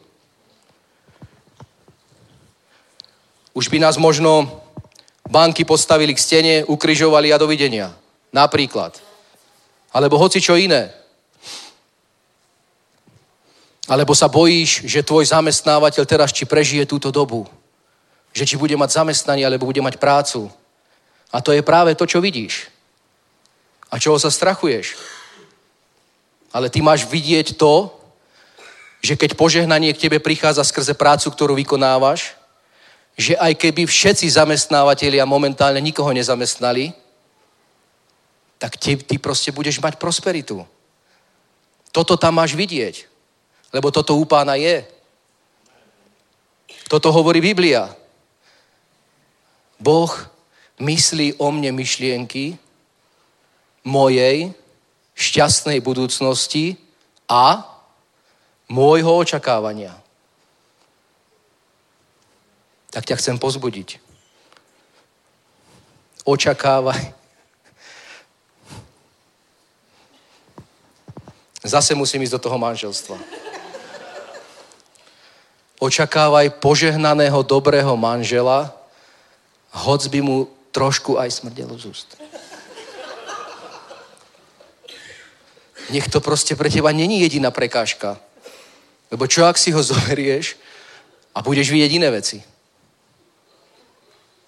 Už by nás možno banky postavili k stene, ukryžovali a dovidenia. Napríklad. Alebo hoci čo iné. Alebo sa bojíš, že tvoj zamestnávateľ teraz či prežije túto dobu. Že či bude mať zamestnanie, alebo bude mať prácu. A to je práve to, čo vidíš. A čoho sa strachuješ. Ale ty máš vidieť to, že keď požehnanie k tebe prichádza skrze prácu, ktorú vykonávaš, že aj keby všetci zamestnávateľia momentálne nikoho nezamestnali, tak ty, ty proste budeš mať prosperitu. Toto tam máš vidieť, lebo toto u pána je. Toto hovorí Biblia. Boh myslí o mne myšlienky mojej šťastnej budúcnosti a môjho očakávania. Tak ťa chcem pozbudiť. Očakávaj. Zase musím ísť do toho manželstva. Očakávaj požehnaného, dobrého manžela, hoc by mu trošku aj smrdelo z úst. Nech to proste pre teba není jediná prekážka. Lebo čo ak si ho (laughs) zoberieš a budeš vidieť iné veci?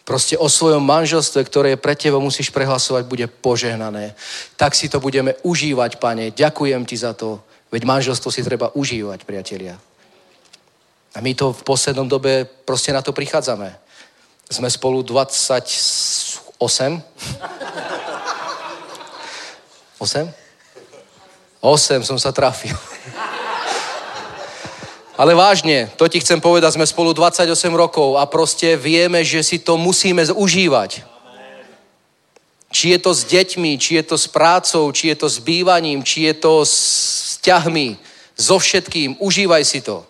Proste o svojom manželstve, ktoré je pre teba, musíš prehlasovať, bude požehnané. Tak si to budeme užívať, pane. Ďakujem ti za to. Veď manželstvo si treba užívať, priatelia. A my to v poslednom dobe proste na to prichádzame. Sme spolu 28. 8? 8 som sa trafil. Ale vážne, to ti chcem povedať, sme spolu 28 rokov a proste vieme, že si to musíme užívať. Či je to s deťmi, či je to s prácou, či je to s bývaním, či je to s vzťahmi, so všetkým. Užívaj si to.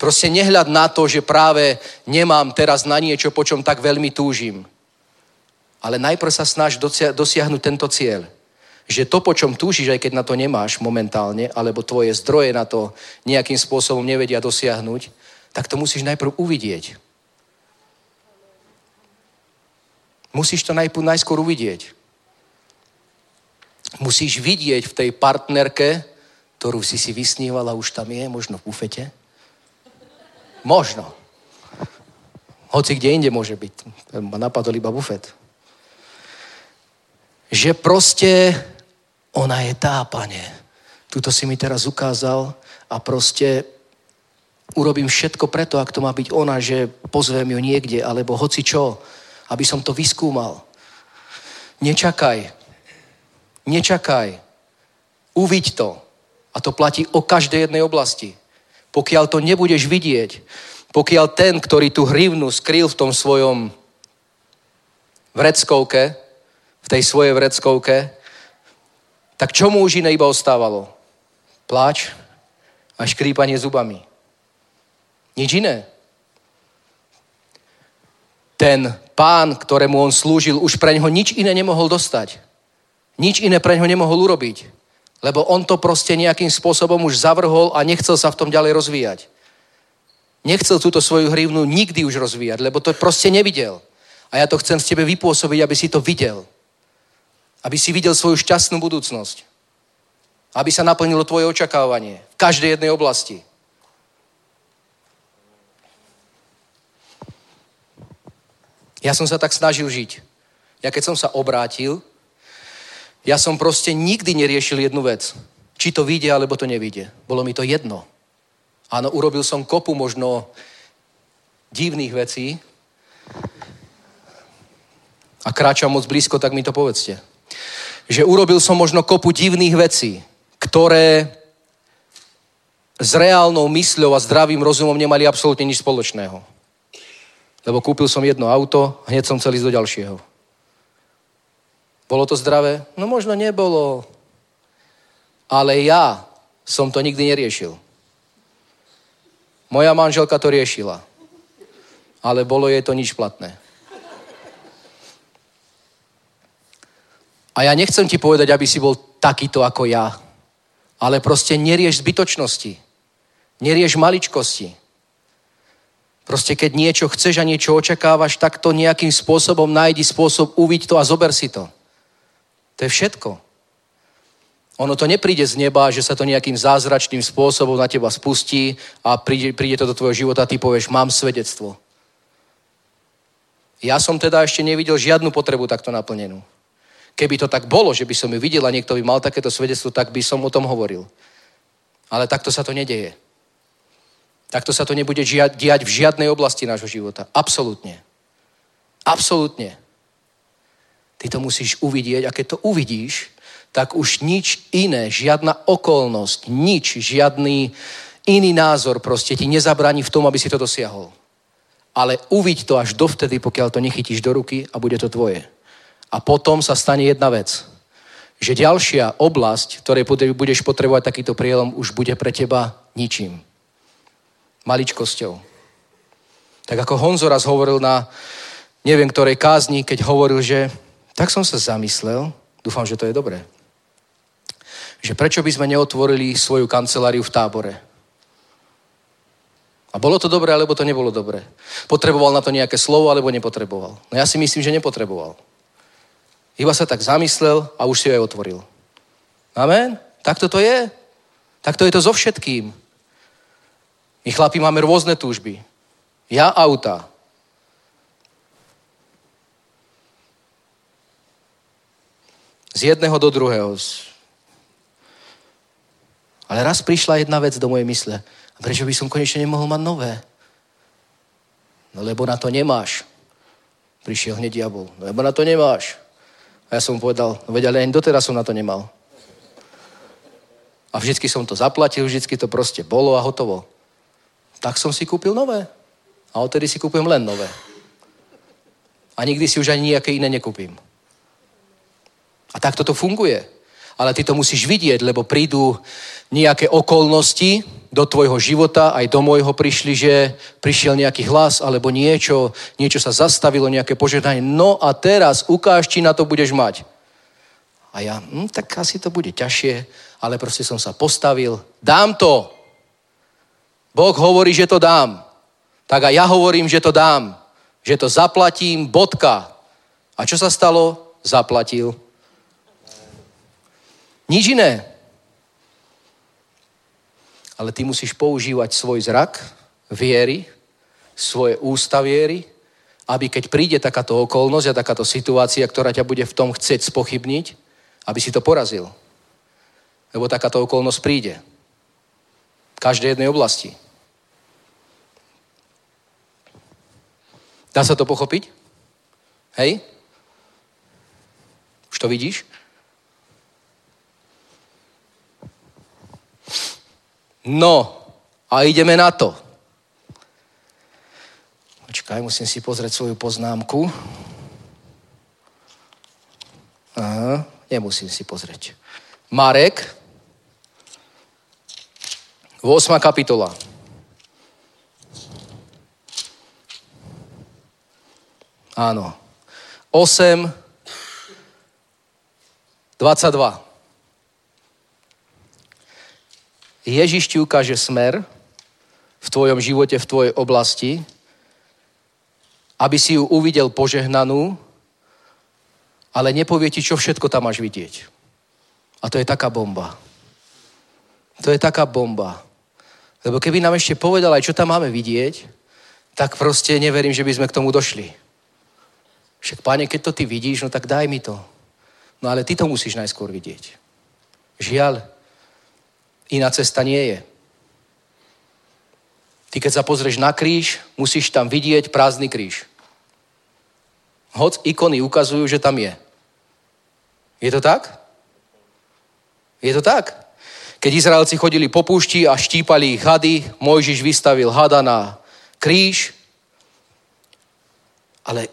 Proste nehľad na to, že práve nemám teraz na niečo, po čom tak veľmi túžim. Ale najprv sa snaž dosiahnuť tento cieľ že to, po čom túžiš, aj keď na to nemáš momentálne, alebo tvoje zdroje na to nejakým spôsobom nevedia dosiahnuť, tak to musíš najprv uvidieť. Musíš to najprv najskôr uvidieť. Musíš vidieť v tej partnerke, ktorú si si vysnívala, už tam je, možno v bufete. Možno. Hoci kde inde môže byť. Napadol iba bufet. Že proste ona je tá, pane. Tuto si mi teraz ukázal a proste urobím všetko preto, ak to má byť ona, že pozvem ju niekde, alebo hoci čo, aby som to vyskúmal. Nečakaj. Nečakaj. Uviď to. A to platí o každej jednej oblasti. Pokiaľ to nebudeš vidieť, pokiaľ ten, ktorý tú hrivnu skryl v tom svojom vreckovke, v tej svojej vreckovke, tak čo mu už iné iba ostávalo? Pláč a škrípanie zubami. Nič iné. Ten pán, ktorému on slúžil, už pre ňoho nič iné nemohol dostať. Nič iné pre ňoho nemohol urobiť. Lebo on to proste nejakým spôsobom už zavrhol a nechcel sa v tom ďalej rozvíjať. Nechcel túto svoju hrivnu nikdy už rozvíjať, lebo to proste nevidel. A ja to chcem z tebe vypôsobiť, aby si to videl. Aby si videl svoju šťastnú budúcnosť. Aby sa naplnilo tvoje očakávanie v každej jednej oblasti. Ja som sa tak snažil žiť. Ja keď som sa obrátil, ja som proste nikdy neriešil jednu vec. Či to vyjde, alebo to nevyjde. Bolo mi to jedno. Áno, urobil som kopu možno divných vecí a kráčam moc blízko, tak mi to povedzte. Že urobil som možno kopu divných vecí, ktoré s reálnou mysľou a zdravým rozumom nemali absolútne nič spoločného. Lebo kúpil som jedno auto, hneď som chcel ísť do ďalšieho. Bolo to zdravé? No možno nebolo. Ale ja som to nikdy neriešil. Moja manželka to riešila. Ale bolo jej to nič platné. A ja nechcem ti povedať, aby si bol takýto ako ja. Ale proste nerieš zbytočnosti. Nerieš maličkosti. Proste keď niečo chceš a niečo očakávaš, tak to nejakým spôsobom nájdi spôsob, uviť to a zober si to. To je všetko. Ono to nepríde z neba, že sa to nejakým zázračným spôsobom na teba spustí a príde, príde to do tvojho života a ty povieš, mám svedectvo. Ja som teda ešte nevidel žiadnu potrebu takto naplnenú. Keby to tak bolo, že by som ju videl a niekto by mal takéto svedectvo, tak by som o tom hovoril. Ale takto sa to nedeje. Takto sa to nebude diať v žiadnej oblasti nášho života. Absolútne. Absolútne. Ty to musíš uvidieť a keď to uvidíš, tak už nič iné, žiadna okolnosť, nič, žiadny iný názor proste ti nezabraní v tom, aby si to dosiahol. Ale uviď to až dovtedy, pokiaľ to nechytíš do ruky a bude to tvoje. A potom sa stane jedna vec. Že ďalšia oblasť, ktorej budeš potrebovať takýto prielom, už bude pre teba ničím maličkosťou. Tak ako Honzo raz hovoril na neviem ktorej kázni, keď hovoril, že tak som sa zamyslel, dúfam, že to je dobré, že prečo by sme neotvorili svoju kanceláriu v tábore. A bolo to dobré, alebo to nebolo dobré. Potreboval na to nejaké slovo, alebo nepotreboval. No ja si myslím, že nepotreboval. Iba sa tak zamyslel a už si ho aj otvoril. Amen? Takto to je. Takto je to so všetkým. My chlapi máme rôzne túžby. Ja auta. Z jedného do druhého. Ale raz prišla jedna vec do mojej mysle. A prečo by som konečne nemohol mať nové? No lebo na to nemáš. Prišiel hneď diabol. No lebo na to nemáš. A ja som mu povedal, no veď ale ani doteraz som na to nemal. A vždycky som to zaplatil, vždycky to proste bolo a hotovo tak som si kúpil nové. A odtedy si kúpujem len nové. A nikdy si už ani nejaké iné nekúpim. A tak toto funguje. Ale ty to musíš vidieť, lebo prídu nejaké okolnosti do tvojho života, aj do môjho prišli, že prišiel nejaký hlas alebo niečo, niečo sa zastavilo, nejaké požiadanie. No a teraz ukáž, či na to budeš mať. A ja, hm, tak asi to bude ťažšie, ale proste som sa postavil. Dám to. Boh hovorí, že to dám. Tak a ja hovorím, že to dám. Že to zaplatím, bodka. A čo sa stalo? Zaplatil. Nič iné. Ale ty musíš používať svoj zrak, viery, svoje ústa viery, aby keď príde takáto okolnosť a takáto situácia, ktorá ťa bude v tom chcieť spochybniť, aby si to porazil. Lebo takáto okolnosť príde. V každej jednej oblasti. Dá sa to pochopiť? Hej? Už to vidíš? No, a ideme na to. Počkaj, musím si pozrieť svoju poznámku. Aha, nemusím si pozrieť. Marek, 8. kapitola. Áno. 8, 22. Ježiš ti ukáže smer v tvojom živote, v tvojej oblasti, aby si ju uvidel požehnanú, ale nepovie ti, čo všetko tam máš vidieť. A to je taká bomba. To je taká bomba. Lebo keby nám ešte povedal aj, čo tam máme vidieť, tak proste neverím, že by sme k tomu došli. Však, páne, keď to ty vidíš, no tak daj mi to. No ale ty to musíš najskôr vidieť. Žiaľ, iná cesta nie je. Ty keď sa pozrieš na kríž, musíš tam vidieť prázdny kríž. Hoc ikony ukazujú, že tam je. Je to tak? Je to tak? Keď Izraelci chodili po púšti a štípali ich hady, Mojžiš vystavil hada na kríž, ale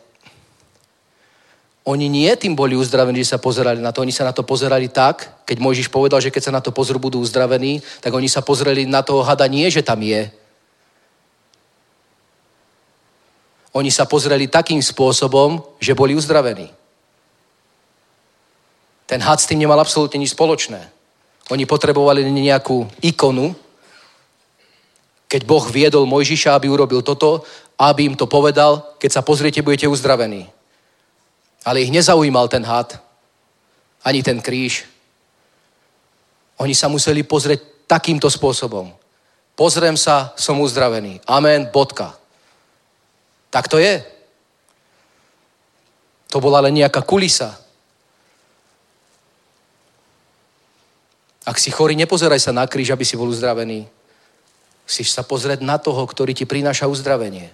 oni nie tým boli uzdravení, že sa pozerali na to. Oni sa na to pozerali tak, keď Mojžiš povedal, že keď sa na to pozrú, budú uzdravení, tak oni sa pozreli na toho hada nie, že tam je. Oni sa pozreli takým spôsobom, že boli uzdravení. Ten had s tým nemal absolútne nič spoločné. Oni potrebovali nejakú ikonu, keď Boh viedol Mojžiša, aby urobil toto, aby im to povedal, keď sa pozriete, budete uzdravení. Ale ich nezaujímal ten had, ani ten kríž. Oni sa museli pozrieť takýmto spôsobom. Pozriem sa, som uzdravený. Amen, bodka. Tak to je. To bola len nejaká kulisa. Ak si chorý, nepozeraj sa na kríž, aby si bol uzdravený. Musíš sa pozrieť na toho, ktorý ti prináša uzdravenie.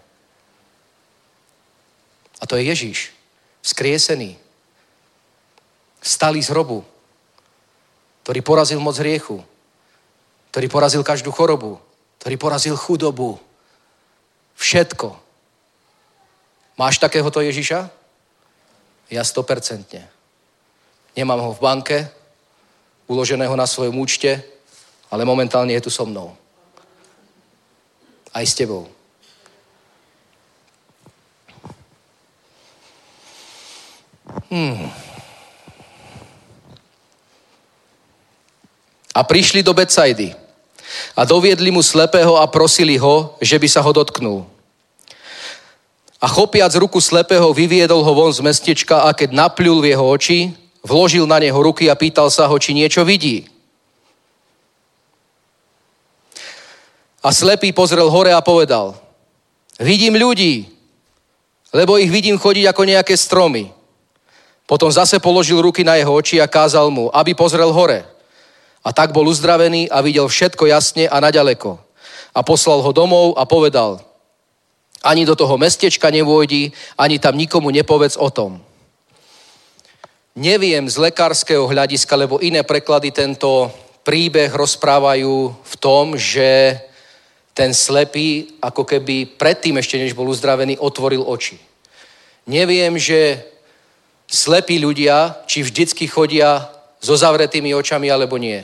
A to je Ježíš skriesený, stalý z hrobu, ktorý porazil moc hriechu, ktorý porazil každú chorobu, ktorý porazil chudobu. Všetko. Máš takéhoto Ježiša? Ja stopercentne. Nemám ho v banke, uloženého na svojom účte, ale momentálne je tu so mnou. Aj s tebou. Hmm. A prišli do Becajdy a doviedli mu slepého a prosili ho, že by sa ho dotknul. A chopiac ruku slepého vyviedol ho von z mestečka a keď napľul v jeho oči, vložil na neho ruky a pýtal sa ho, či niečo vidí. A slepý pozrel hore a povedal, vidím ľudí, lebo ich vidím chodiť ako nejaké stromy. Potom zase položil ruky na jeho oči a kázal mu, aby pozrel hore. A tak bol uzdravený a videl všetko jasne a naďaleko. A poslal ho domov a povedal, ani do toho mestečka nevôjdi, ani tam nikomu nepovedz o tom. Neviem z lekárskeho hľadiska, lebo iné preklady tento príbeh rozprávajú v tom, že ten slepý, ako keby predtým ešte než bol uzdravený, otvoril oči. Neviem, že slepí ľudia, či vždycky chodia so zavretými očami, alebo nie.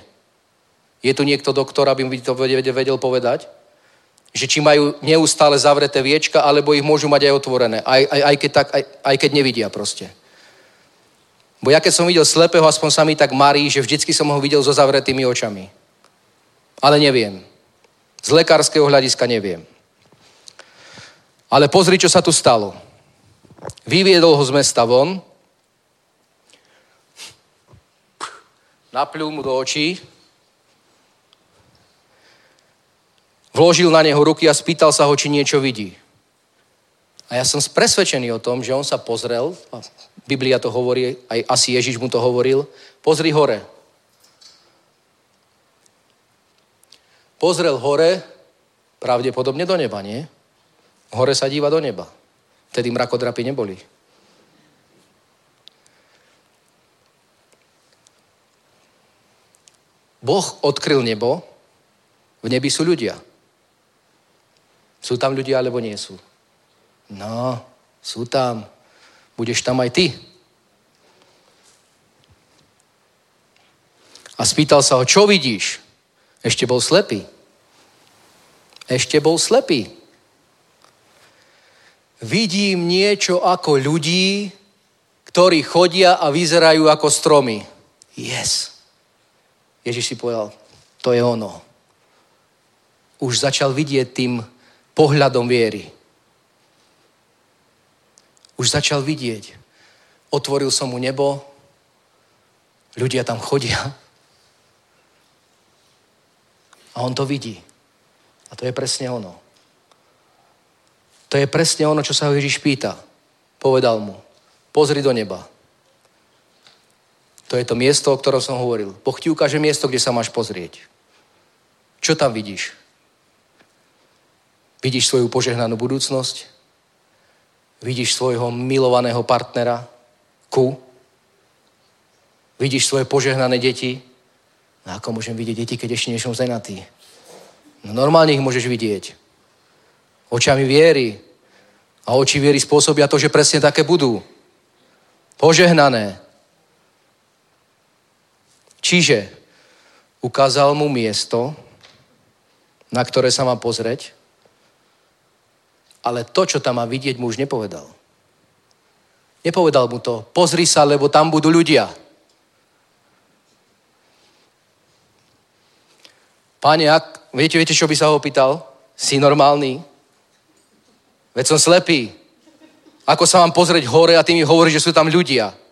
Je tu niekto doktor, aby mi to vedel povedať? Že či majú neustále zavreté viečka, alebo ich môžu mať aj otvorené. Aj, aj, aj, keď, tak, aj, aj keď nevidia proste. Bo ja keď som videl slepého, aspoň sa mi tak marí, že vždycky som ho videl so zavretými očami. Ale neviem. Z lekárskeho hľadiska neviem. Ale pozri, čo sa tu stalo. Vyviedol ho z mesta von, napľul mu do očí, vložil na neho ruky a spýtal sa ho, či niečo vidí. A ja som presvedčený o tom, že on sa pozrel, a Biblia to hovorí, aj asi Ježiš mu to hovoril, pozri hore. Pozrel hore, pravdepodobne do neba, nie? Hore sa díva do neba. Vtedy mrakodrapy neboli. Boh odkryl nebo, v nebi sú ľudia. Sú tam ľudia, alebo nie sú? No, sú tam. Budeš tam aj ty. A spýtal sa ho, čo vidíš? Ešte bol slepý. Ešte bol slepý. Vidím niečo ako ľudí, ktorí chodia a vyzerajú ako stromy. Yes. Ježiš si povedal, to je ono. Už začal vidieť tým pohľadom viery. Už začal vidieť. Otvoril som mu nebo, ľudia tam chodia a on to vidí. A to je presne ono. To je presne ono, čo sa ho Ježiš pýta. Povedal mu, pozri do neba. To je to miesto, o ktorom som hovoril. Boh ti ukáže miesto, kde sa máš pozrieť. Čo tam vidíš? Vidíš svoju požehnanú budúcnosť? Vidíš svojho milovaného partnera? Ku? Vidíš svoje požehnané deti? No ako môžem vidieť deti, keď ešte nie som zenatý? No normálne ich môžeš vidieť. Očami viery. A oči viery spôsobia to, že presne také budú. Požehnané. Čiže ukázal mu miesto, na ktoré sa má pozrieť, ale to, čo tam má vidieť, mu už nepovedal. Nepovedal mu to, pozri sa, lebo tam budú ľudia. Pane, ak, viete, viete, čo by sa ho opýtal? Si normálny? Veď som slepý. Ako sa mám pozrieť hore a ty mi hovoríš, že sú tam ľudia?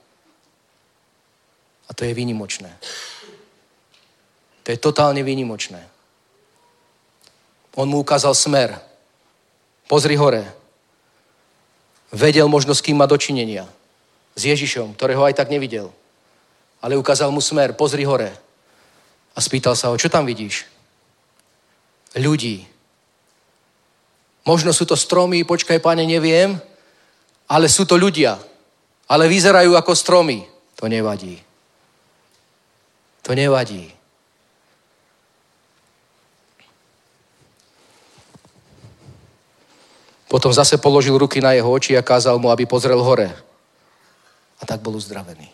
To je výnimočné. To je totálne výnimočné. On mu ukázal smer. Pozri hore. Vedel možno, s kým má dočinenia. S Ježišom, ktorého aj tak nevidel. Ale ukázal mu smer. Pozri hore. A spýtal sa ho, čo tam vidíš? Ľudí. Možno sú to stromy, počkaj, pane, neviem, ale sú to ľudia. Ale vyzerajú ako stromy. To nevadí. To nevadí. Potom zase položil ruky na jeho oči a kázal mu, aby pozrel hore. A tak bol uzdravený.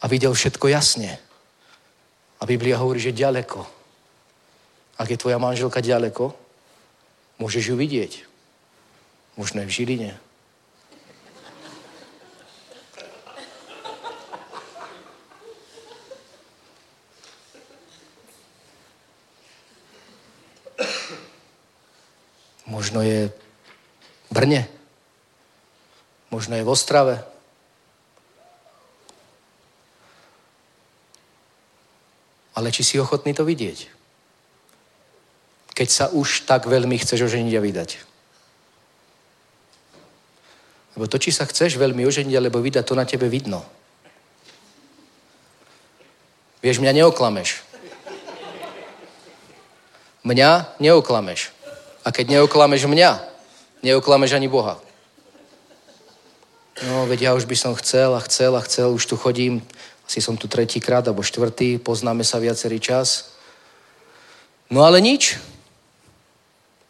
A videl všetko jasne. A Biblia hovorí, že ďaleko. Ak je tvoja manželka ďaleko, môžeš ju vidieť. Možno je v Žiline. Možno je v Brne. Možno je v Ostrave. Ale či si ochotný to vidieť? Keď sa už tak veľmi chceš oženiť a vydať. Lebo to, či sa chceš veľmi oženiť alebo vydať, to na tebe vidno. Vieš, mňa neoklameš. Mňa neoklameš. A keď neoklameš mňa, neoklameš ani Boha. No, veď ja už by som chcel a chcel a chcel, už tu chodím, asi som tu tretíkrát alebo štvrtý, poznáme sa viacerý čas. No ale nič.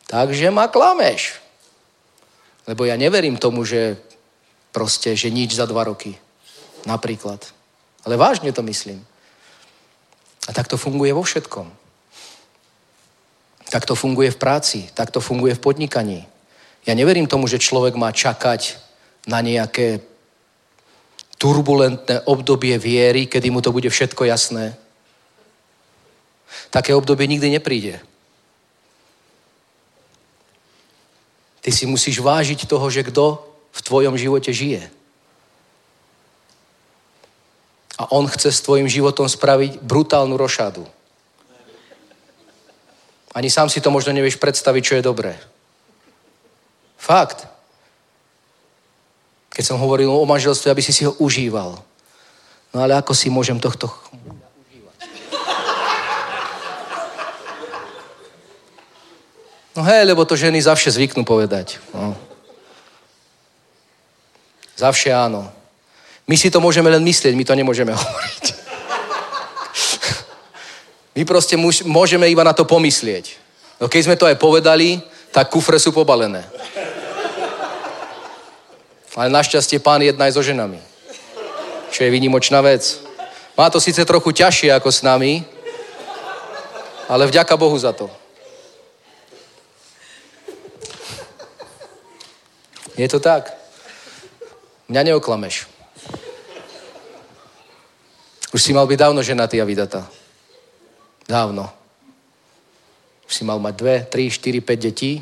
Takže ma klameš. Lebo ja neverím tomu, že proste, že nič za dva roky. Napríklad. Ale vážne to myslím. A tak to funguje vo všetkom. Tak to funguje v práci, tak to funguje v podnikaní. Ja neverím tomu, že človek má čakať na nejaké turbulentné obdobie viery, kedy mu to bude všetko jasné. Také obdobie nikdy nepríde. Ty si musíš vážiť toho, že kto v tvojom živote žije. A on chce s tvojim životom spraviť brutálnu rošádu. Ani sám si to možno nevieš predstaviť, čo je dobré. Fakt. Keď som hovoril o manželstve, aby si si ho užíval. No ale ako si môžem tohto? No hej, lebo to ženy zavše zvyknú povedať. No. Zavše áno. My si to môžeme len myslieť, my to nemôžeme (laughs) hovoriť. My proste môžeme iba na to pomyslieť. No keď sme to aj povedali, tak kufre sú pobalené. Ale našťastie pán jedná aj so ženami. Čo je výnimočná vec. Má to síce trochu ťažšie ako s nami, ale vďaka Bohu za to. Je to tak. Mňa neoklameš. Už si mal byť dávno ženatý a vydatá. Dávno. Už si mal mať dve, tri, štyri, päť detí,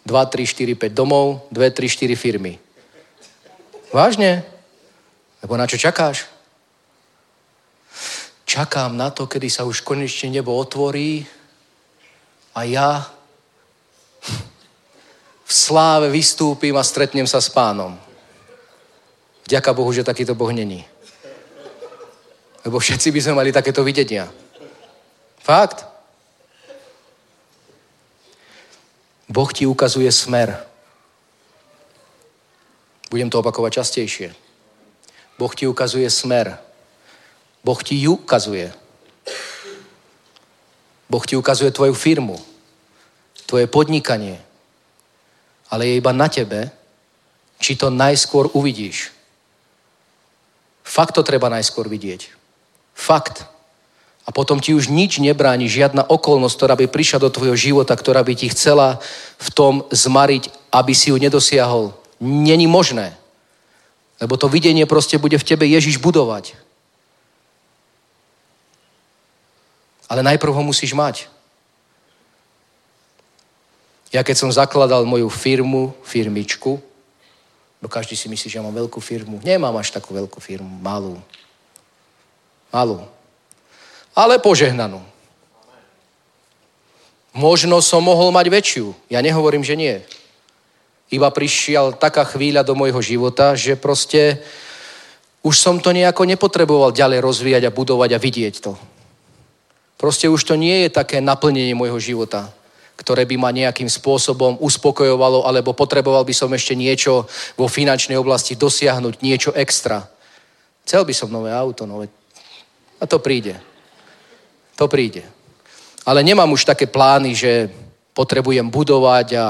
dva, tri, štyri, päť domov, dve, tri, štyri firmy. Vážne? Lebo na čo čakáš? Čakám na to, kedy sa už konečne nebo otvorí a ja v sláve vystúpim a stretnem sa s pánom. Vďaka Bohu, že takýto Boh není. Lebo všetci by sme mali takéto videnia. Fakt. Boh ti ukazuje smer. Budem to opakovať častejšie. Boh ti ukazuje smer. Boh ti ju ukazuje. Boh ti ukazuje tvoju firmu, tvoje podnikanie, ale je iba na tebe, či to najskôr uvidíš. Fakt to treba najskôr vidieť. Fakt. A potom ti už nič nebráni, žiadna okolnosť, ktorá by prišla do tvojho života, ktorá by ti chcela v tom zmariť, aby si ju nedosiahol. Není možné. Lebo to videnie proste bude v tebe Ježiš budovať. Ale najprv ho musíš mať. Ja keď som zakladal moju firmu, firmičku, bo každý si myslí, že ja mám veľkú firmu. Nemám až takú veľkú firmu, malú. Malú. Ale požehnanú. Možno som mohol mať väčšiu. Ja nehovorím, že nie. Iba prišiel taká chvíľa do môjho života, že proste už som to nejako nepotreboval ďalej rozvíjať a budovať a vidieť to. Proste už to nie je také naplnenie môjho života ktoré by ma nejakým spôsobom uspokojovalo, alebo potreboval by som ešte niečo vo finančnej oblasti dosiahnuť, niečo extra. Chcel by som nové auto, nové... A to príde. To príde. Ale nemám už také plány, že potrebujem budovať a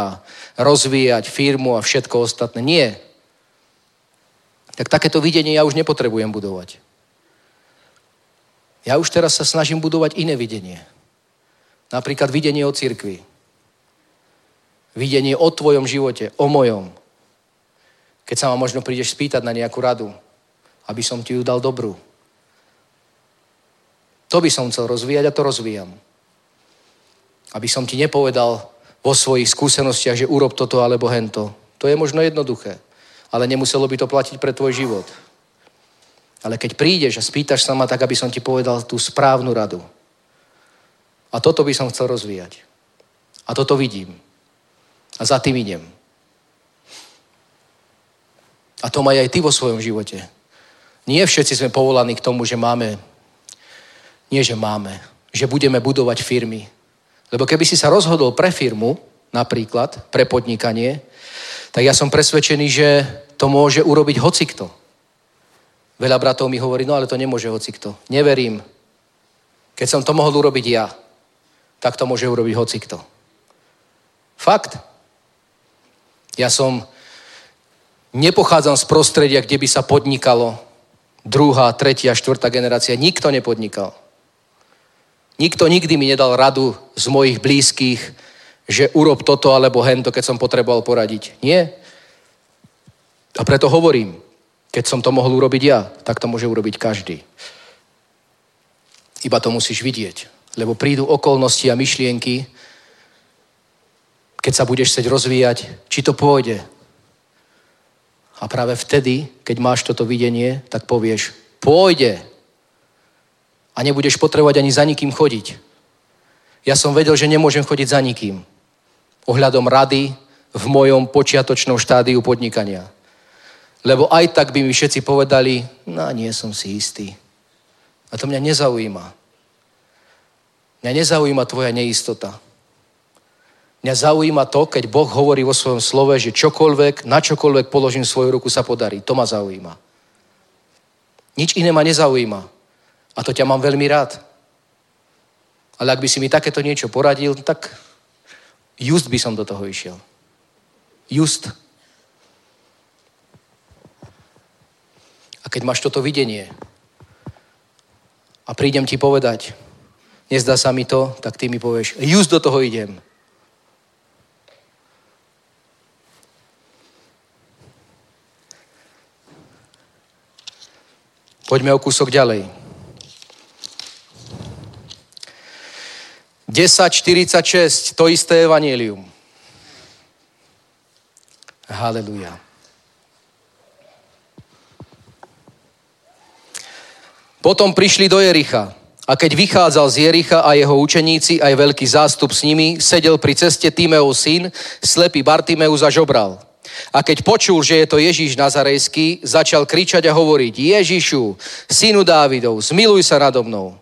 rozvíjať firmu a všetko ostatné. Nie. Tak takéto videnie ja už nepotrebujem budovať. Ja už teraz sa snažím budovať iné videnie. Napríklad videnie o cirkvi videnie o tvojom živote, o mojom. Keď sa ma možno prídeš spýtať na nejakú radu, aby som ti ju dal dobrú. To by som chcel rozvíjať a to rozvíjam. Aby som ti nepovedal vo svojich skúsenostiach, že urob toto alebo hento. To je možno jednoduché, ale nemuselo by to platiť pre tvoj život. Ale keď prídeš a spýtaš sa ma tak, aby som ti povedal tú správnu radu. A toto by som chcel rozvíjať. A toto vidím. A za tým idem. A to maj aj ty vo svojom živote. Nie všetci sme povolaní k tomu, že máme, nie že máme, že budeme budovať firmy. Lebo keby si sa rozhodol pre firmu, napríklad, pre podnikanie, tak ja som presvedčený, že to môže urobiť hocikto. Veľa bratov mi hovorí, no ale to nemôže hocikto. Neverím. Keď som to mohol urobiť ja, tak to môže urobiť hocikto. Fakt. Ja som, nepochádzam z prostredia, kde by sa podnikalo. Druhá, tretia, štvrtá generácia. Nikto nepodnikal. Nikto nikdy mi nedal radu z mojich blízkych, že urob toto alebo hento, keď som potreboval poradiť. Nie. A preto hovorím, keď som to mohol urobiť ja, tak to môže urobiť každý. Iba to musíš vidieť. Lebo prídu okolnosti a myšlienky, keď sa budeš chcieť rozvíjať, či to pôjde. A práve vtedy, keď máš toto videnie, tak povieš, pôjde. A nebudeš potrebovať ani za nikým chodiť. Ja som vedel, že nemôžem chodiť za nikým. Ohľadom rady v mojom počiatočnom štádiu podnikania. Lebo aj tak by mi všetci povedali, no nie som si istý. A to mňa nezaujíma. Mňa nezaujíma tvoja neistota. Mňa zaujíma to, keď Boh hovorí vo svojom slove, že čokoľvek, na čokoľvek položím svoju ruku, sa podarí. To ma zaujíma. Nič iné ma nezaujíma. A to ťa mám veľmi rád. Ale ak by si mi takéto niečo poradil, tak just by som do toho išiel. Just. A keď máš toto videnie a prídem ti povedať, nezdá sa mi to, tak ty mi povieš, just do toho idem. Poďme o kúsok ďalej. 10.46, to isté evanílium. Haleluja. Potom prišli do Jericha. A keď vychádzal z Jericha a jeho učeníci, aj veľký zástup s nimi, sedel pri ceste Timeov syn, slepý Bartimeus a žobral. A keď počul, že je to Ježíš Nazarejský, začal kričať a hovoriť, Ježišu, synu Dávidov, zmiluj sa nado mnou.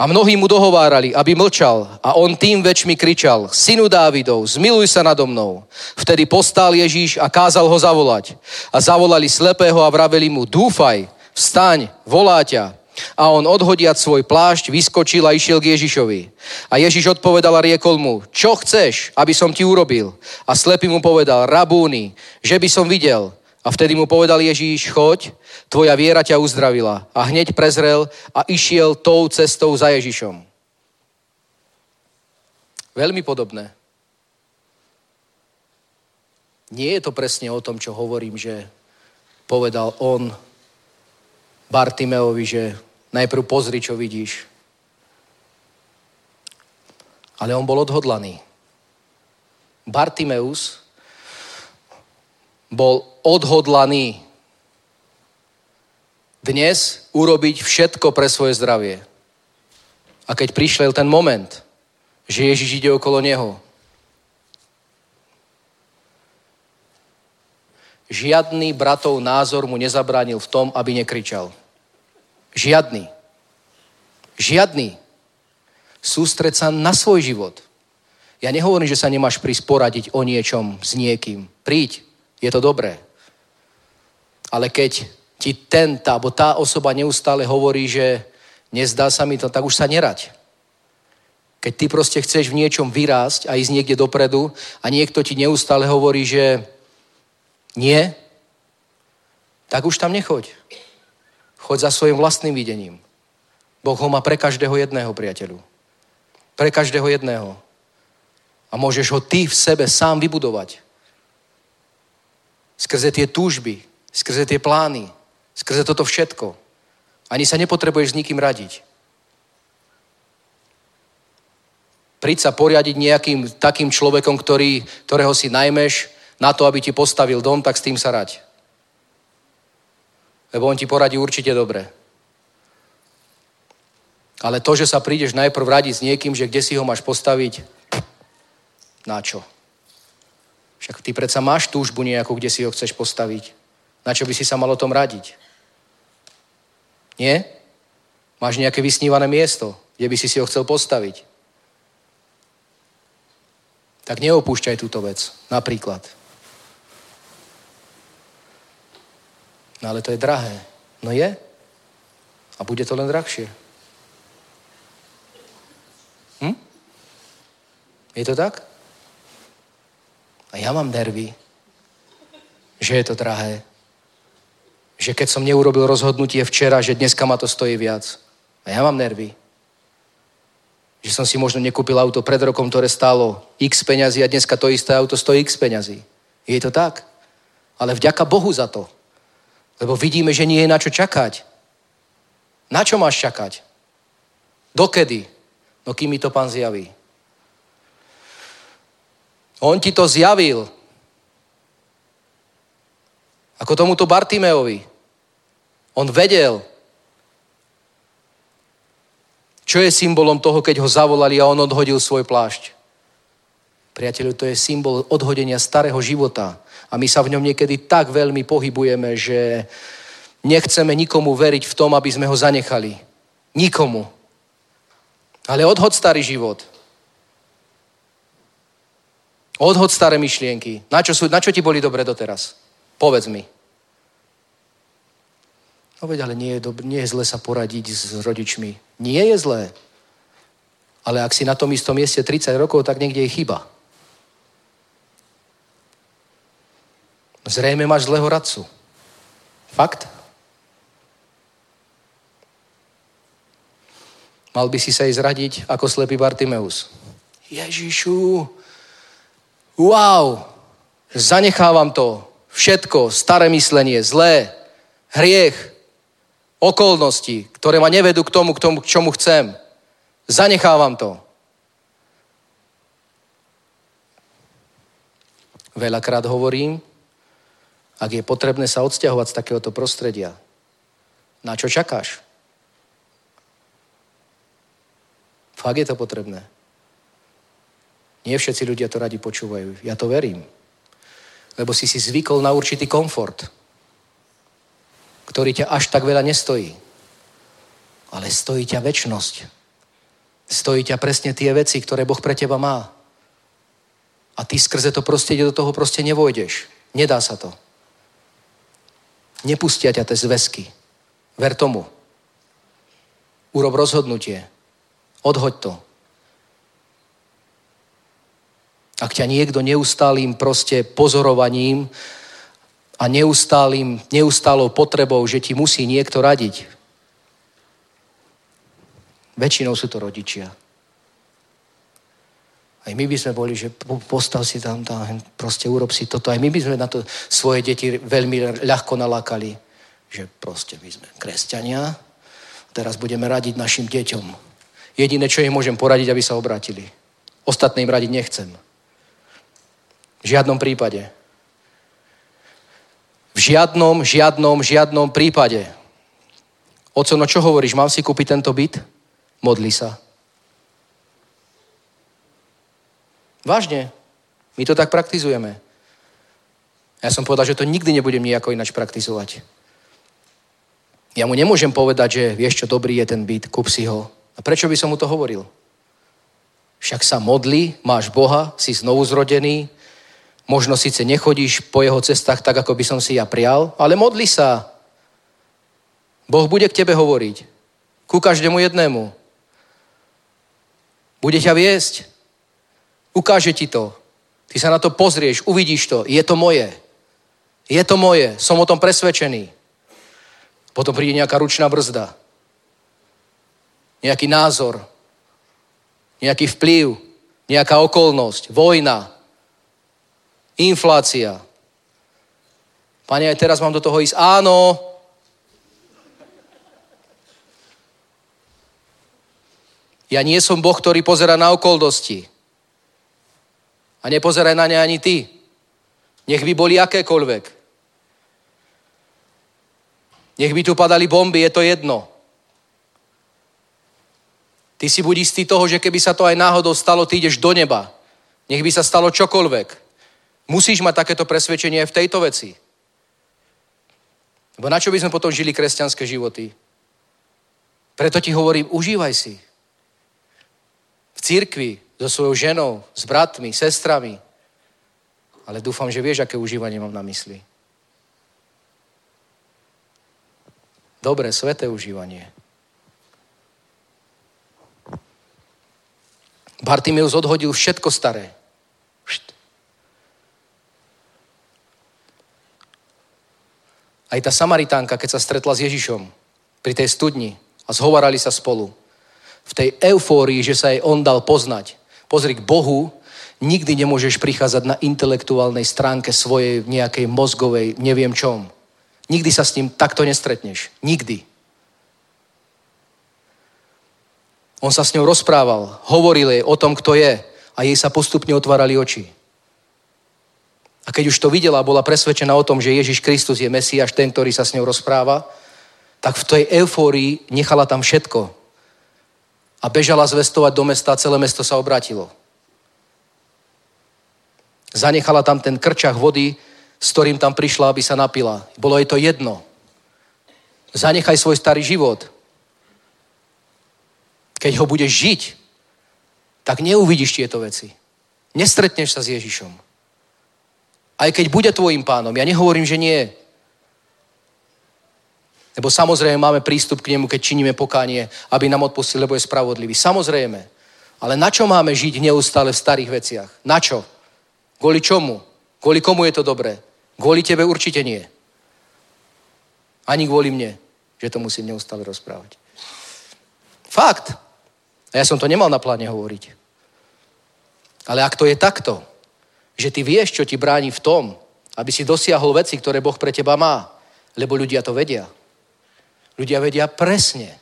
A mnohí mu dohovárali, aby mlčal a on tým väčšmi kričal, synu Dávidov, zmiluj sa nado mnou. Vtedy postál Ježíš a kázal ho zavolať. A zavolali slepého a vraveli mu, dúfaj, vstaň, volá ťa. A on odhodiať svoj plášť, vyskočil a išiel k Ježišovi. A Ježiš odpovedal a riekol mu, čo chceš, aby som ti urobil? A slepý mu povedal, rabúny, že by som videl. A vtedy mu povedal Ježíš, choď, tvoja viera ťa uzdravila. A hneď prezrel a išiel tou cestou za Ježišom. Veľmi podobné. Nie je to presne o tom, čo hovorím, že povedal on Bartimeovi, že najprv pozri, čo vidíš. Ale on bol odhodlaný. Bartimeus bol odhodlaný dnes urobiť všetko pre svoje zdravie. A keď prišiel ten moment, že Ježiš ide okolo neho, žiadny bratov názor mu nezabránil v tom, aby nekričal. Žiadny. Žiadny. Sústreď sa na svoj život. Ja nehovorím, že sa nemáš prísť poradiť o niečom s niekým. Príď, je to dobré. Ale keď ti ten, tá, alebo tá osoba neustále hovorí, že nezdá sa mi to, tak už sa nerať. Keď ty proste chceš v niečom vyrásť a ísť niekde dopredu a niekto ti neustále hovorí, že nie, tak už tam nechoď. Choď za svojim vlastným videním. Boh ho má pre každého jedného, priateľu. Pre každého jedného. A môžeš ho ty v sebe sám vybudovať. Skrze tie túžby, skrze tie plány, skrze toto všetko. Ani sa nepotrebuješ s nikým radiť. Príď sa poriadiť nejakým takým človekom, ktorý, ktorého si najmeš na to, aby ti postavil dom, tak s tým sa rať. Lebo on ti poradí určite dobre. Ale to, že sa prídeš najprv radiť s niekým, že kde si ho máš postaviť, na čo? Však ty predsa máš túžbu nejakú, kde si ho chceš postaviť. Na čo by si sa mal o tom radiť? Nie? Máš nejaké vysnívané miesto, kde by si si ho chcel postaviť. Tak neopúšťaj túto vec. Napríklad. No ale to je drahé. No je. A bude to len drahšie. Hm? Je to tak? A ja mám nervy, že je to drahé. Že keď som neurobil rozhodnutie včera, že dneska ma to stojí viac. A ja mám nervy. Že som si možno nekúpil auto pred rokom, ktoré stálo x peňazí a dneska to isté auto stojí x peňazí. Je to tak? Ale vďaka Bohu za to. Lebo vidíme, že nie je na čo čakať. Na čo máš čakať? Dokedy? No kým mi to pán zjaví. On ti to zjavil. Ako tomuto Bartimeovi. On vedel, čo je symbolom toho, keď ho zavolali a on odhodil svoj plášť. Priateľu, to je symbol odhodenia starého života. A my sa v ňom niekedy tak veľmi pohybujeme, že nechceme nikomu veriť v tom, aby sme ho zanechali. Nikomu. Ale odhod starý život. Odhod staré myšlienky. Na čo, sú, na čo ti boli dobre doteraz? Povedz mi. A veď, ale nie je, dob- nie je zle sa poradiť s rodičmi. Nie je zlé. Ale ak si na tom istom mieste 30 rokov, tak niekde je chyba. Zrejme máš zlého radcu. Fakt? Mal by si sa ísť radiť ako slepý Bartimeus. Ježišu, wow, zanechávam to, všetko, staré myslenie, zlé, hriech, okolnosti, ktoré ma nevedú k tomu, k tomu, k čomu chcem. Zanechávam to. Veľakrát hovorím, ak je potrebné sa odsťahovať z takéhoto prostredia, na čo čakáš? Fakt je to potrebné. Nie všetci ľudia to radi počúvajú. Ja to verím. Lebo si si zvykol na určitý komfort, ktorý ťa až tak veľa nestojí. Ale stojí ťa väčnosť. Stojí ťa presne tie veci, ktoré Boh pre teba má. A ty skrze to prostredie do toho proste nevojdeš. Nedá sa to. Nepustia ťa tie zväzky. Ver tomu. Urob rozhodnutie. Odhoď to. Ak ťa niekto neustálým proste pozorovaním a neustálým, neustálou potrebou, že ti musí niekto radiť. Väčšinou sú to rodičia. Aj my by sme boli, že postav si tam, tam, proste urob si toto. Aj my by sme na to svoje deti veľmi ľahko nalákali. Že proste my sme kresťania, teraz budeme radiť našim deťom. Jediné, čo im môžem poradiť, aby sa obrátili. Ostatné im radiť nechcem. V žiadnom prípade. V žiadnom, žiadnom, žiadnom prípade. Oco, no čo hovoríš, mám si kúpiť tento byt? Modli sa. Vážne. My to tak praktizujeme. Ja som povedal, že to nikdy nebudem nejako inač praktizovať. Ja mu nemôžem povedať, že vieš čo, dobrý je ten byt, kúp si ho. A prečo by som mu to hovoril? Však sa modli, máš Boha, si znovu zrodený, možno síce nechodíš po jeho cestách tak, ako by som si ja prial, ale modli sa. Boh bude k tebe hovoriť. Ku každému jednému. Bude ťa viesť. Ukáže ti to. Ty sa na to pozrieš, uvidíš to. Je to moje. Je to moje. Som o tom presvedčený. Potom príde nejaká ručná brzda. Nejaký názor. Nejaký vplyv. Nejaká okolnosť. Vojna. Inflácia. Pane, aj teraz mám do toho ísť. Áno. Ja nie som Boh, ktorý pozera na okolnosti. A nepozeraj na ne ani ty. Nech by boli akékoľvek. Nech by tu padali bomby, je to jedno. Ty si buď istý toho, že keby sa to aj náhodou stalo, ty ideš do neba. Nech by sa stalo čokoľvek. Musíš mať takéto presvedčenie aj v tejto veci. Lebo na čo by sme potom žili kresťanské životy? Preto ti hovorím, užívaj si. V církvi so svojou ženou, s bratmi, sestrami. Ale dúfam, že vieš, aké užívanie mám na mysli. Dobré, sveté užívanie. Bartimeus odhodil všetko staré. Aj tá Samaritánka, keď sa stretla s Ježišom pri tej studni a zhovarali sa spolu, v tej eufórii, že sa jej on dal poznať, Pozri, k Bohu nikdy nemôžeš prichádzať na intelektuálnej stránke svojej nejakej mozgovej, neviem čom. Nikdy sa s ním takto nestretneš. Nikdy. On sa s ňou rozprával, hovoril jej o tom, kto je a jej sa postupne otvárali oči. A keď už to videla, bola presvedčená o tom, že Ježiš Kristus je Mesiáš, ten, ktorý sa s ňou rozpráva, tak v tej eufórii nechala tam všetko a bežala zvestovať do mesta a celé mesto sa obrátilo. Zanechala tam ten krčach vody, s ktorým tam prišla, aby sa napila. Bolo jej to jedno. Zanechaj svoj starý život. Keď ho budeš žiť, tak neuvidíš tieto veci. Nestretneš sa s Ježišom. Aj keď bude tvojim pánom, ja nehovorím, že nie. Lebo samozrejme máme prístup k nemu, keď činíme pokánie, aby nám odpustil, lebo je spravodlivý. Samozrejme. Ale na čo máme žiť neustále v starých veciach? Na čo? Kvôli čomu? Kvôli komu je to dobré? Kvôli tebe určite nie. Ani kvôli mne, že to musím neustále rozprávať. Fakt. A ja som to nemal na pláne hovoriť. Ale ak to je takto, že ty vieš, čo ti bráni v tom, aby si dosiahol veci, ktoré Boh pre teba má, lebo ľudia to vedia. Ľudia vedia presne.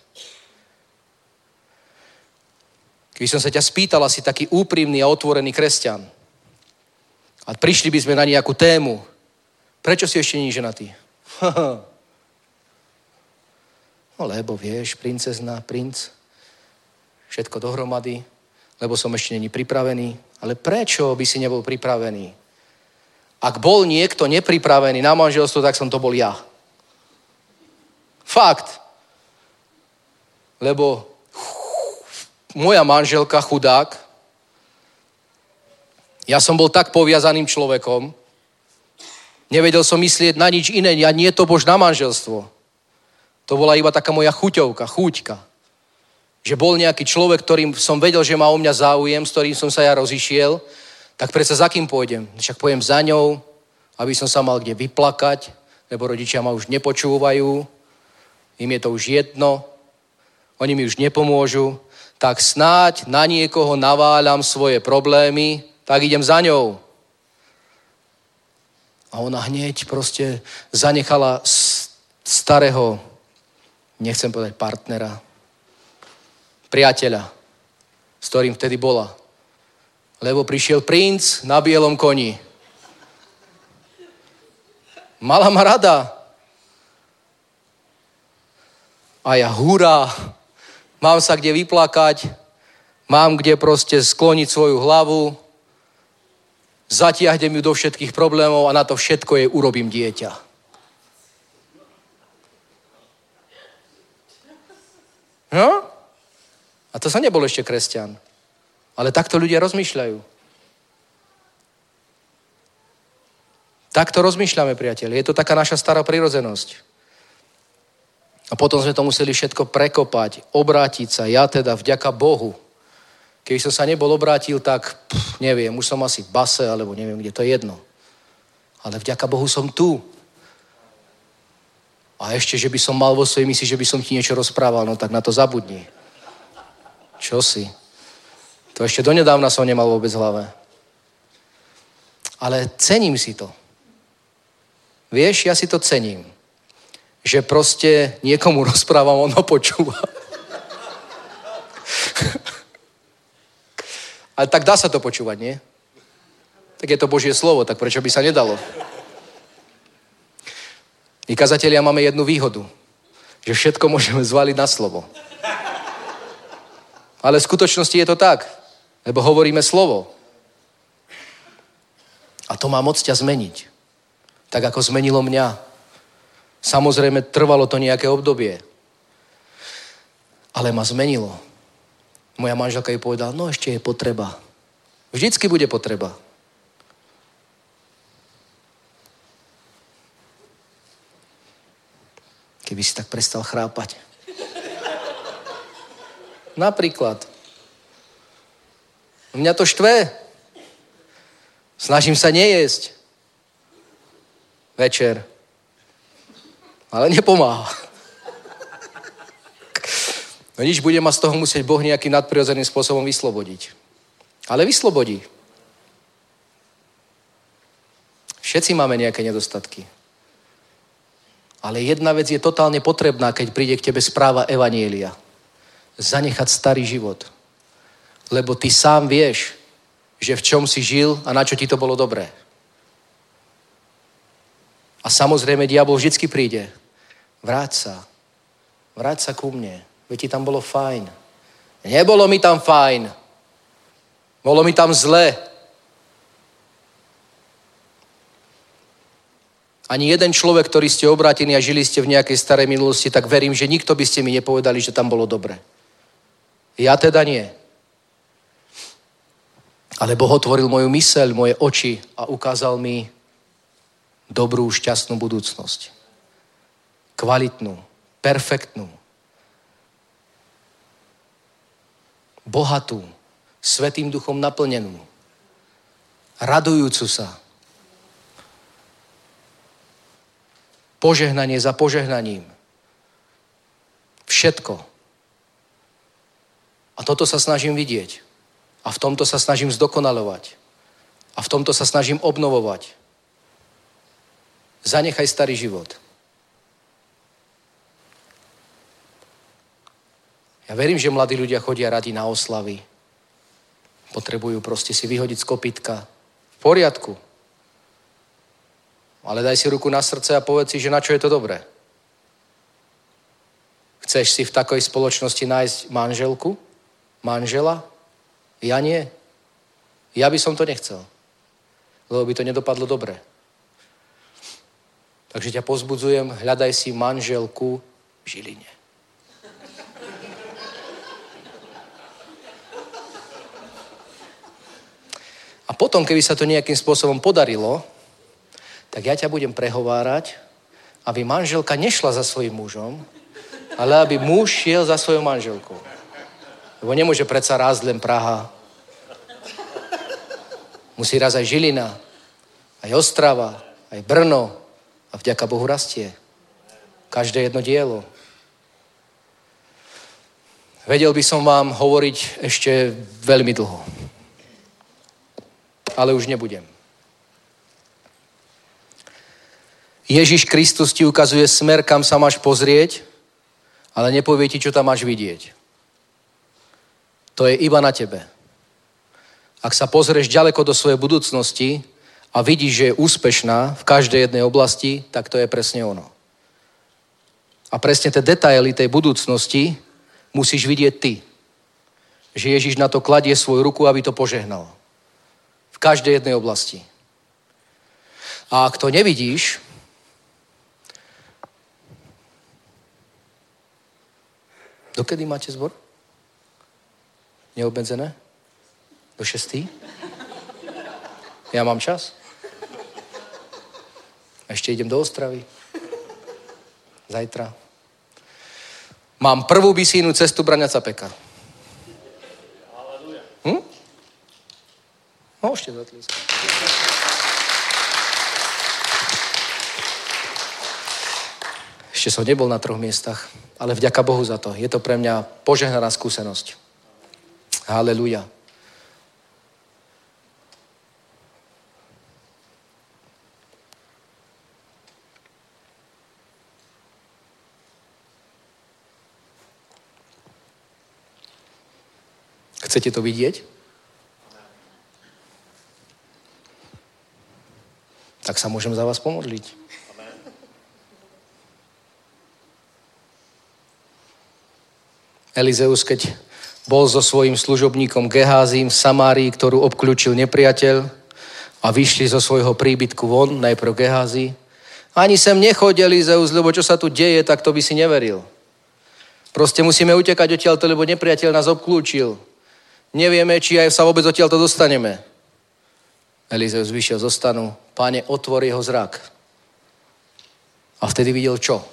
Keby som sa ťa spýtal, si taký úprimný a otvorený kresťan, a prišli by sme na nejakú tému, prečo si ešte nie ženatý? (laughs) no lebo vieš, princezna, princ, všetko dohromady, lebo som ešte není pripravený. Ale prečo by si nebol pripravený? Ak bol niekto nepripravený na manželstvo, tak som to bol ja. Fakt. Lebo moja manželka, chudák, ja som bol tak poviazaným človekom, nevedel som myslieť na nič iné, ja nie to bož na manželstvo. To bola iba taká moja chuťovka, chúťka. Že bol nejaký človek, ktorým som vedel, že má o mňa záujem, s ktorým som sa ja rozišiel, tak predsa za kým pôjdem? Však pôjdem za ňou, aby som sa mal kde vyplakať, lebo rodičia ma už nepočúvajú, im je to už jedno, oni mi už nepomôžu, tak snáď na niekoho naváľam svoje problémy tak idem za ňou. A ona hneď proste zanechala starého, nechcem povedať partnera, priateľa, s ktorým vtedy bola. Lebo prišiel princ na bielom koni. Mala ma rada. A ja hurá, mám sa kde vyplakať, mám kde proste skloniť svoju hlavu, zatiahnem ju do všetkých problémov a na to všetko jej urobím dieťa. No? A to sa nebol ešte kresťan. Ale takto ľudia rozmýšľajú. Takto rozmýšľame, priateľ. Je to taká naša stará prirodzenosť. A potom sme to museli všetko prekopať, obrátiť sa. Ja teda, vďaka Bohu, Keby som sa nebol obrátil, tak pff, neviem, už som asi v base, alebo neviem, kde to je jedno. Ale vďaka Bohu som tu. A ešte, že by som mal vo svojej mysli, že by som ti niečo rozprával, no tak na to zabudni. Čo si? To ešte donedávna som nemal vôbec v hlave. Ale cením si to. Vieš, ja si to cením. Že proste niekomu (laughs) rozprávam, ono počúva. (laughs) Ale tak dá sa to počúvať, nie? Tak je to Božie slovo, tak prečo by sa nedalo? My kazatelia máme jednu výhodu, že všetko môžeme zvaliť na slovo. Ale v skutočnosti je to tak, lebo hovoríme slovo. A to má moc ťa zmeniť. Tak ako zmenilo mňa. Samozrejme, trvalo to nejaké obdobie. Ale ma zmenilo. Moja manželka jej povedala, no ešte je potreba. Vždycky bude potreba. Keby si tak prestal chrápať. Napríklad. Mňa to štve. Snažím sa nejesť. Večer. Ale nepomáha. No nič, bude ma z toho musieť Boh nejakým nadprirodzeným spôsobom vyslobodiť. Ale vyslobodí. Všetci máme nejaké nedostatky. Ale jedna vec je totálne potrebná, keď príde k tebe správa Evanielia. Zanechať starý život. Lebo ty sám vieš, že v čom si žil a na čo ti to bolo dobré. A samozrejme, diabol vždycky príde. Vráť sa. Vráť sa ku mne. Veď ti tam bolo fajn. Nebolo mi tam fajn. Bolo mi tam zle. Ani jeden človek, ktorý ste obrátení a žili ste v nejakej starej minulosti, tak verím, že nikto by ste mi nepovedali, že tam bolo dobre. Ja teda nie. Ale Boh otvoril moju myseľ, moje oči a ukázal mi dobrú, šťastnú budúcnosť. Kvalitnú, perfektnú. bohatú, svetým duchom naplnenú, radujúcu sa. Požehnanie za požehnaním. Všetko. A toto sa snažím vidieť. A v tomto sa snažím zdokonalovať. A v tomto sa snažím obnovovať. Zanechaj starý život. Ja verím, že mladí ľudia chodia radi na oslavy. Potrebujú proste si vyhodiť z kopytka. V poriadku. Ale daj si ruku na srdce a povedz si, že na čo je to dobré. Chceš si v takej spoločnosti nájsť manželku? Manžela? Ja nie. Ja by som to nechcel. Lebo by to nedopadlo dobre. Takže ťa pozbudzujem, hľadaj si manželku v Žiline. A potom, keby sa to nejakým spôsobom podarilo, tak ja ťa budem prehovárať, aby manželka nešla za svojim mužom, ale aby muž šiel za svojou manželkou. Lebo nemôže predsa rásť len Praha. Musí raz aj Žilina, aj Ostrava, aj Brno. A vďaka Bohu rastie. Každé jedno dielo. Vedel by som vám hovoriť ešte veľmi dlho. Ale už nebudem. Ježiš Kristus ti ukazuje smer, kam sa máš pozrieť, ale nepovie ti, čo tam máš vidieť. To je iba na tebe. Ak sa pozrieš ďaleko do svojej budúcnosti a vidíš, že je úspešná v každej jednej oblasti, tak to je presne ono. A presne tie detaily tej budúcnosti musíš vidieť ty. Že Ježiš na to kladie svoju ruku, aby to požehnal. V každej jednej oblasti. A ak to nevidíš, Dokedy máte zbor? Neobmedzené? Do šestý? Ja mám čas. Ešte idem do Ostravy. Zajtra. Mám prvú bisínu cestu Braňa Capeka. Hm? Môžete zatlieskať. Ešte som nebol na troch miestach ale vďaka Bohu za to. Je to pre mňa požehnaná skúsenosť. Haleluja. Chcete to vidieť? Tak sa môžem za vás pomodliť. Elizeus, keď bol so svojím služobníkom Geházim v Samárii, ktorú obklúčil nepriateľ a vyšli zo svojho príbytku von, najprv Geházi. Ani sem nechoď, Elizeus, lebo čo sa tu deje, tak to by si neveril. Proste musíme utekať odtiaľto, lebo nepriateľ nás obklúčil. Nevieme, či aj sa vôbec odtiaľto dostaneme. Elizeus vyšiel zo stanu. Páne, otvor jeho zrak. A vtedy videl čo?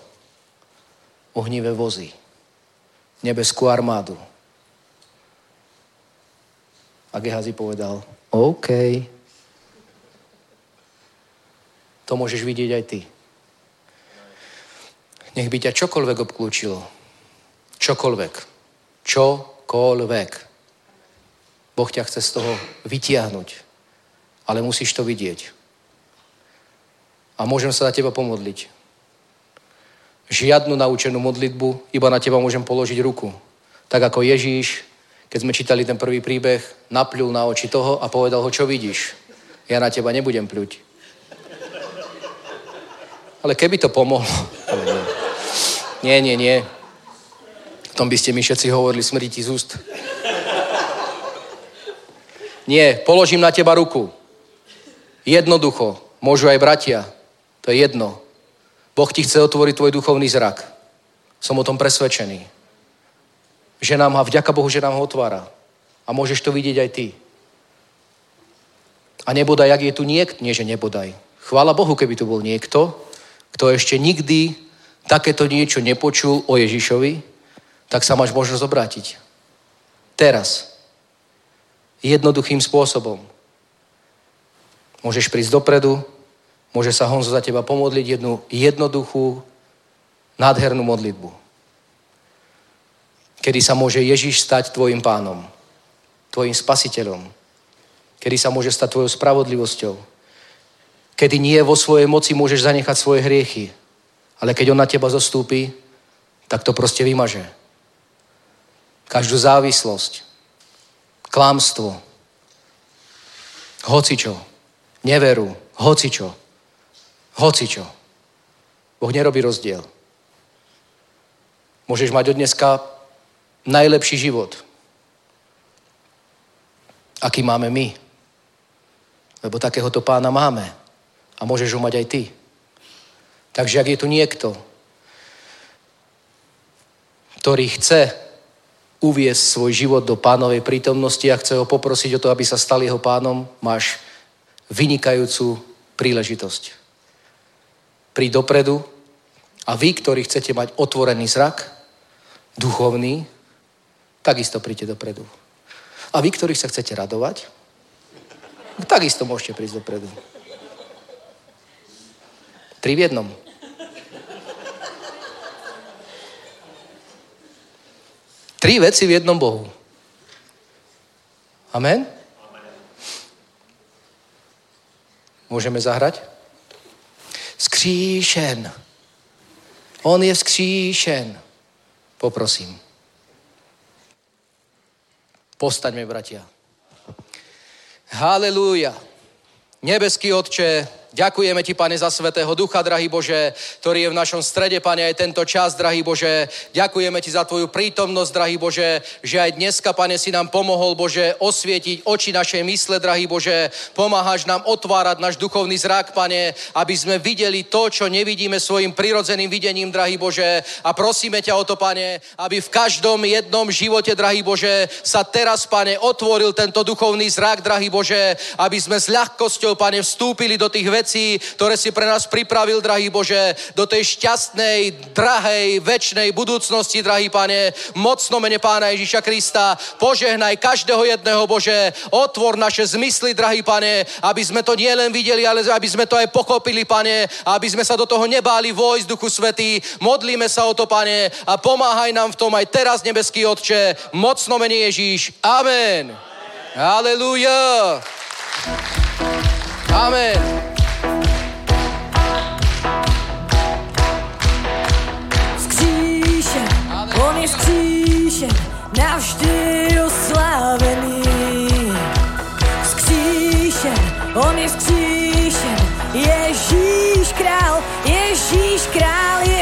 Ohnivé vozy nebeskú armádu. A Gehazi povedal, OK, to môžeš vidieť aj ty. Nech by ťa čokoľvek obklúčilo. Čokoľvek. Čokoľvek. Boh ťa chce z toho vytiahnuť. Ale musíš to vidieť. A môžem sa za teba pomodliť žiadnu naučenú modlitbu, iba na teba môžem položiť ruku. Tak ako Ježíš, keď sme čítali ten prvý príbeh, napľul na oči toho a povedal ho, čo vidíš? Ja na teba nebudem pľuť. Ale keby to pomohlo. Nie. Nie, nie. V tom by ste mi všetci hovorili smrti z úst. Nie, položím na teba ruku. Jednoducho. Môžu aj bratia. To je jedno. Boh ti chce otvoriť tvoj duchovný zrak. Som o tom presvedčený. Že nám ho, vďaka Bohu, že nám ho otvára. A môžeš to vidieť aj ty. A nebodaj, ak je tu niekto, nie že nebodaj. Chvála Bohu, keby tu bol niekto, kto ešte nikdy takéto niečo nepočul o Ježišovi, tak sa máš možnosť obrátiť. Teraz. Jednoduchým spôsobom. Môžeš prísť dopredu, Môže sa Honzo za teba pomodliť jednu jednoduchú, nádhernú modlitbu. Kedy sa môže Ježiš stať tvojim pánom, tvojim spasiteľom, kedy sa môže stať tvojou spravodlivosťou, kedy nie vo svojej moci môžeš zanechať svoje hriechy, ale keď on na teba zostúpi, tak to proste vymaže. Každú závislosť, klamstvo, hocičo, neveru, hocičo, hocičo. Boh nerobí rozdiel. Môžeš mať od dneska najlepší život, aký máme my. Lebo takéhoto pána máme. A môžeš ho mať aj ty. Takže ak je tu niekto, ktorý chce uviesť svoj život do pánovej prítomnosti a chce ho poprosiť o to, aby sa stal jeho pánom, máš vynikajúcu príležitosť. Príď dopredu a vy, ktorí chcete mať otvorený zrak, duchovný, takisto príďte dopredu. A vy, ktorí sa chcete radovať, takisto môžete prísť dopredu. Tri v jednom. Tri veci v jednom Bohu. Amen? Môžeme zahrať? Skříšen. On je vzkříšen. Poprosím. Postaňme, bratia. Halelúja. Nebeský Otče, Ďakujeme Ti, Pane, za Svetého Ducha, drahý Bože, ktorý je v našom strede, Pane, aj tento čas, drahý Bože. Ďakujeme Ti za Tvoju prítomnosť, drahý Bože, že aj dneska, Pane, si nám pomohol, Bože, osvietiť oči našej mysle, drahý Bože. Pomáhaš nám otvárať náš duchovný zrak, Pane, aby sme videli to, čo nevidíme svojim prirodzeným videním, drahý Bože. A prosíme ťa o to, Pane, aby v každom jednom živote, drahý Bože, sa teraz, Pane, otvoril tento duchovný zrak, drahý Bože, aby sme s ľahkosťou, Pane, vstúpili do tých vecí, ktoré si pre nás pripravil, drahý Bože, do tej šťastnej, drahej, väčšnej budúcnosti, drahý Pane. Mocno mene Pána Ježíša Krista, požehnaj každého jedného, Bože, otvor naše zmysly, drahý Pane, aby sme to nielen videli, ale aby sme to aj pochopili, Pane, aby sme sa do toho nebáli vojsť, Duchu Svetý. Modlíme sa o to, Pane, a pomáhaj nám v tom aj teraz, nebeský Otče. Mocno mene Ježíš. Amen. Aleluja. Amen. Je vzkříšen, navždy oslávený. Vzkříšen, on je vzkříšen, Ježíš král, Ježíš král, je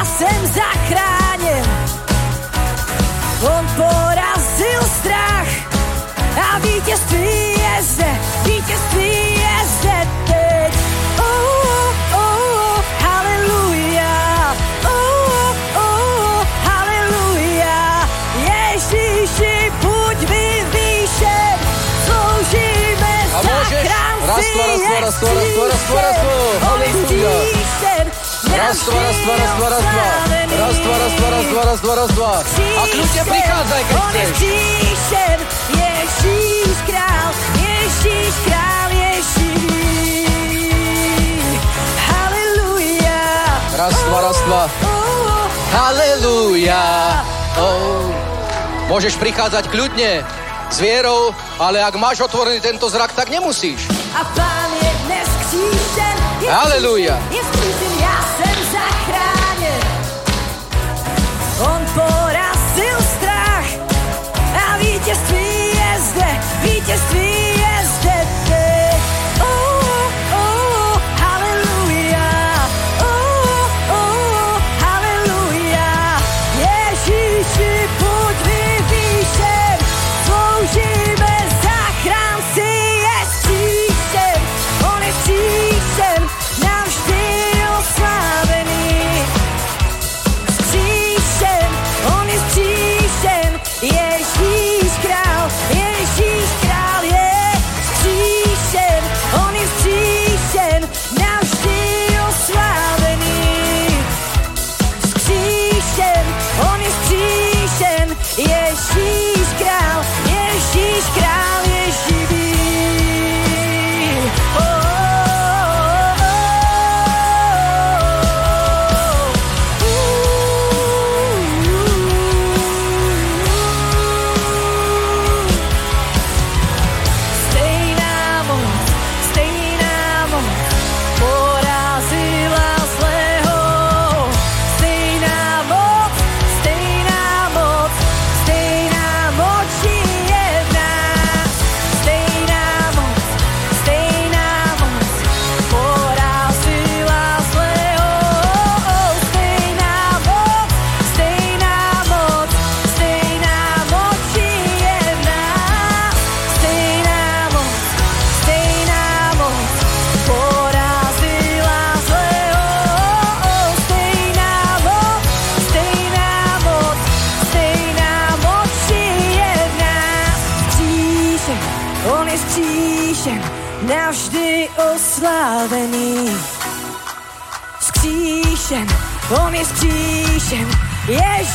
já jsem zachráněn. On porazil strach a vítězství je zde, vítězství je zde teď. Oh, oh, haleluja, oh, oh, haleluja. Ježíši, buď vyvýšen, sloužíme je skříšen, on je Raz, dva, raz, dva, raz, dva, raz, dva. Raz, dva, raz, dva, raz, dva, raz, dva, raz, dva. A kľudne prichádzaj, keď chceš. Ježíš král, Ježíš král, Ježíš. Halleluja. Raz, dva, raz, dva. Halleluja. Oh. Môžeš prichádzať kľudne s vierou, ale ak máš otvorený tento zrak, tak nemusíš. A pán je dnes křížen. Halleluja. Je křížen, ja porazil strach. A vítězství je zde, vítězství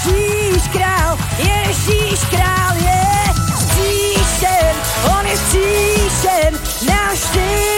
Ježíš král, Ježíš král je s křížem, on je s křížem, navždy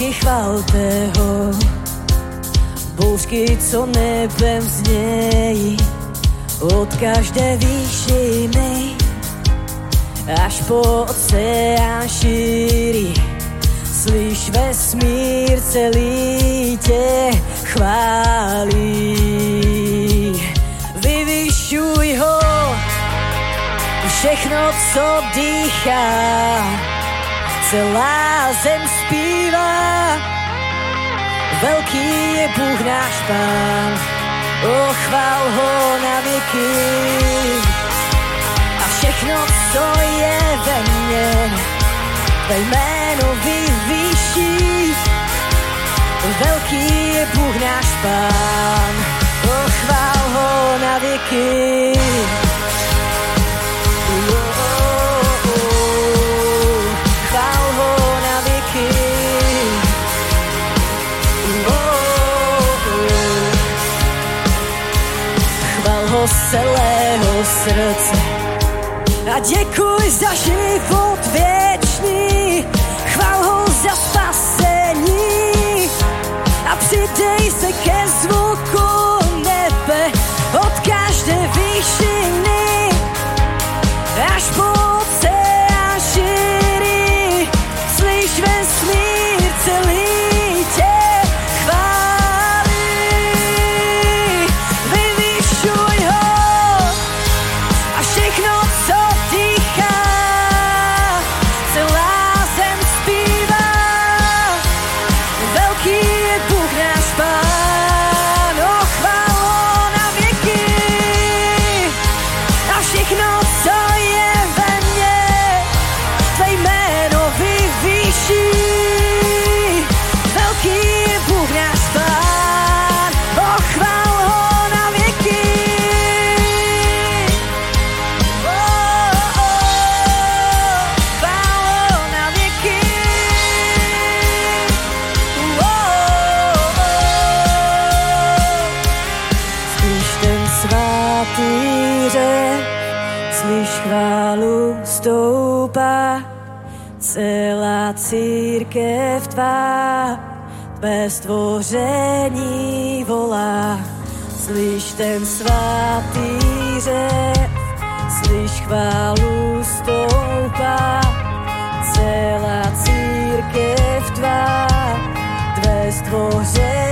oblaky chvalte ho, bouřky, co nebem znějí, od každé výšiny, až po oceán šíří. Slyš vesmír celý tě chválí. Vyvyšuj ho, všechno, co dýchá, celá zem zpívá. Velký je Bůh náš Pán, o chvál ho na věky. A všechno, co je ve mně, tvé jméno vyvýší. Velký je Bůh náš Pán, o chvál ho na věky. Celého srdce a děkuj za život věčný. Chval ho za spasení a přidej se ke zvuku stvoření volá. Slyš ten svatý řev, slyš chválu stoupá, celá církev tvá, tvé stvoření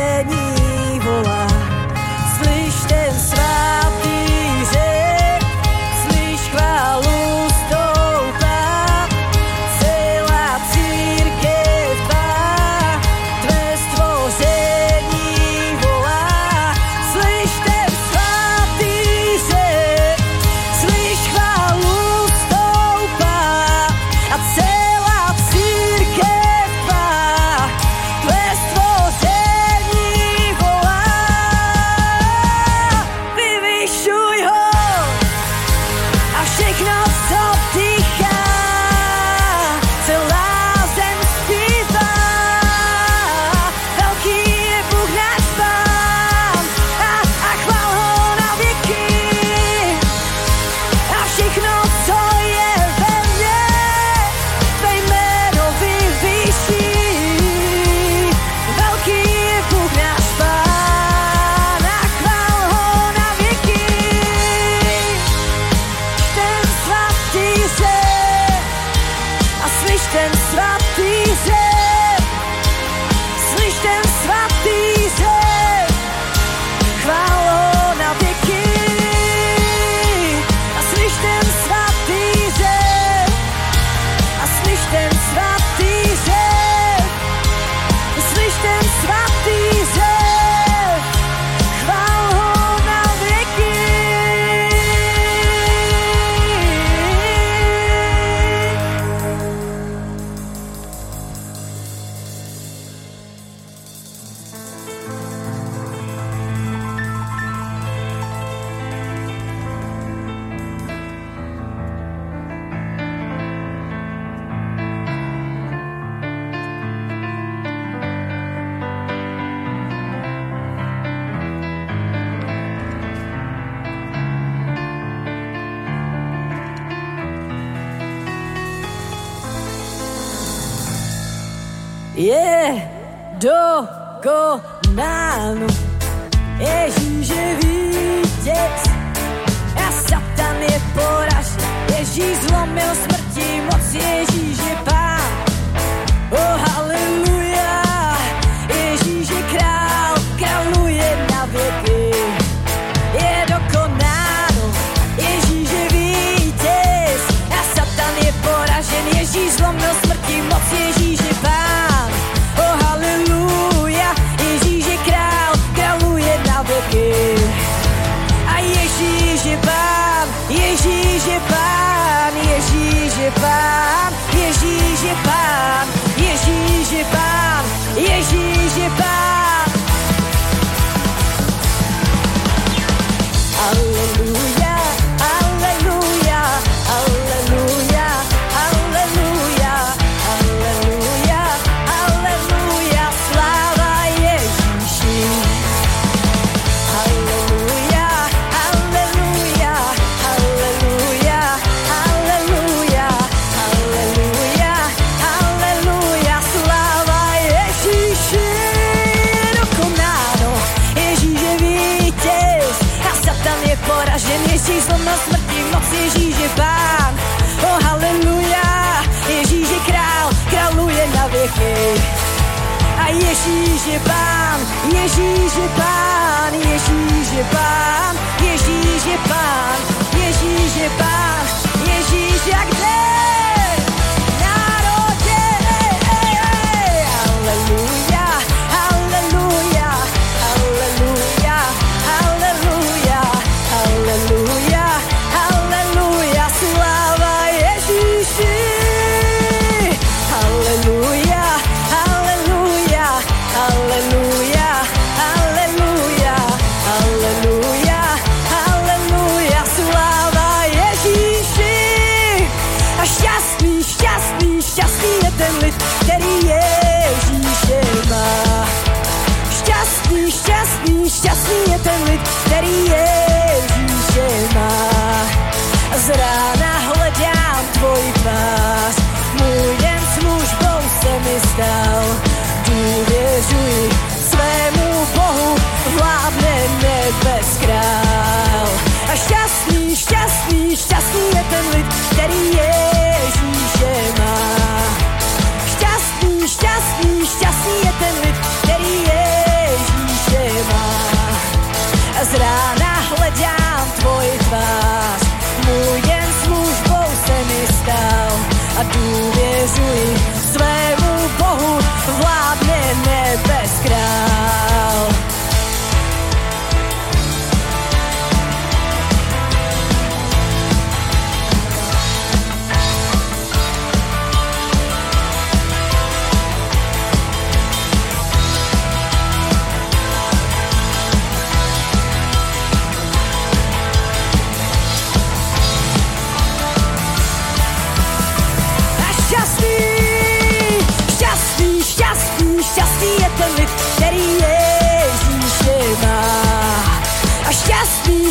Jeśli się pan, jeśli się pan, jeśli się pan, jeśli się pan, jeśli się pan, jeśli się jak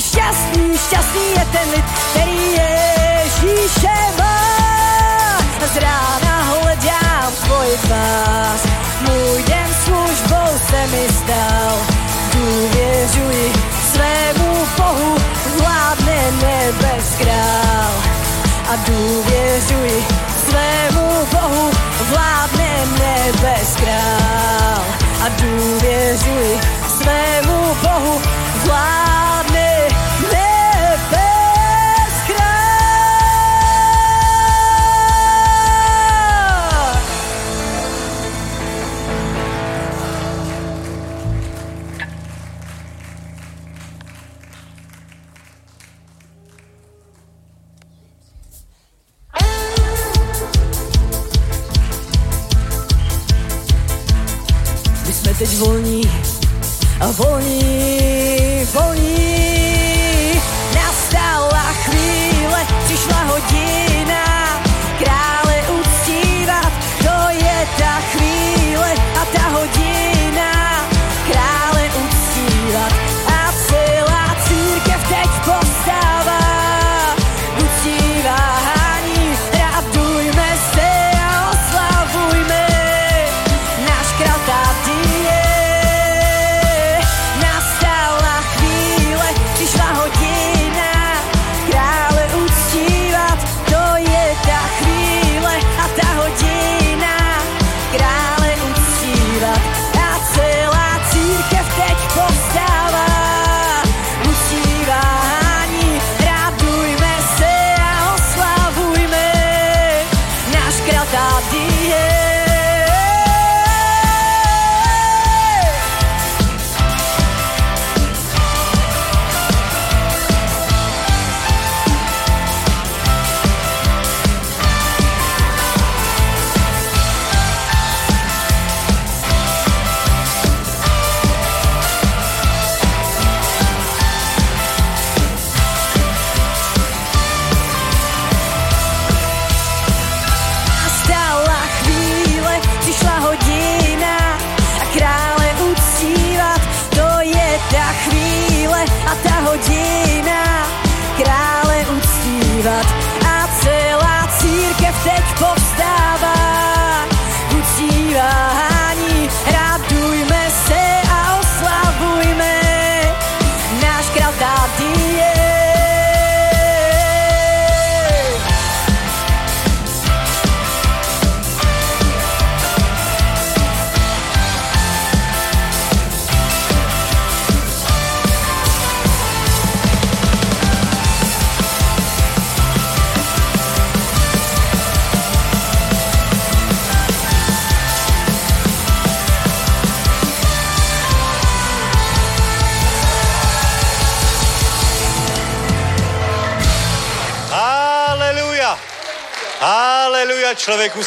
šťastný, šťastný, je ten lid, který Ježíše má. Z rána hledám tvoj tvář, můj den službou se mi stal. Důvěřuji svému Bohu, vládne nebes král. A důvěřuji svému Bohu, vládne nebes král. A důvěřuji svému Bohu, vládne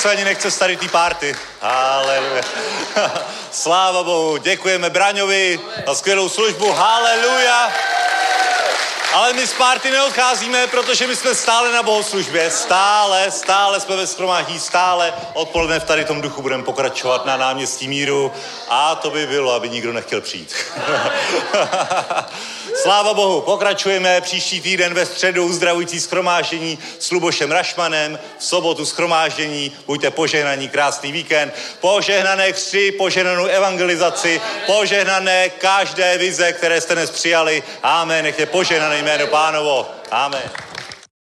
se ani nechce starý tý párty. Haleluja. (laughs) Sláva Bohu, děkujeme Braňovi za skvělou službu. Haleluja. Ale my z párty neodcházíme, protože my jsme stále na bohoslužbě. Stále, stále jsme ve schromáždí, stále odpoledne v tady tom duchu budeme pokračovat na náměstí míru. A to by bylo, aby nikdo nechtěl přijít. (laughs) Sláva Bohu, pokračujeme příští týden ve středu uzdravující schromáždění s Lubošem Rašmanem, v sobotu schromáždění, buďte požehnaní, krásný víkend, požehnané kři, požehnanou evangelizaci, požehnané každé vize, které jste dnes přijali. Amen, nechte požehnané jméno pánovo. Amen.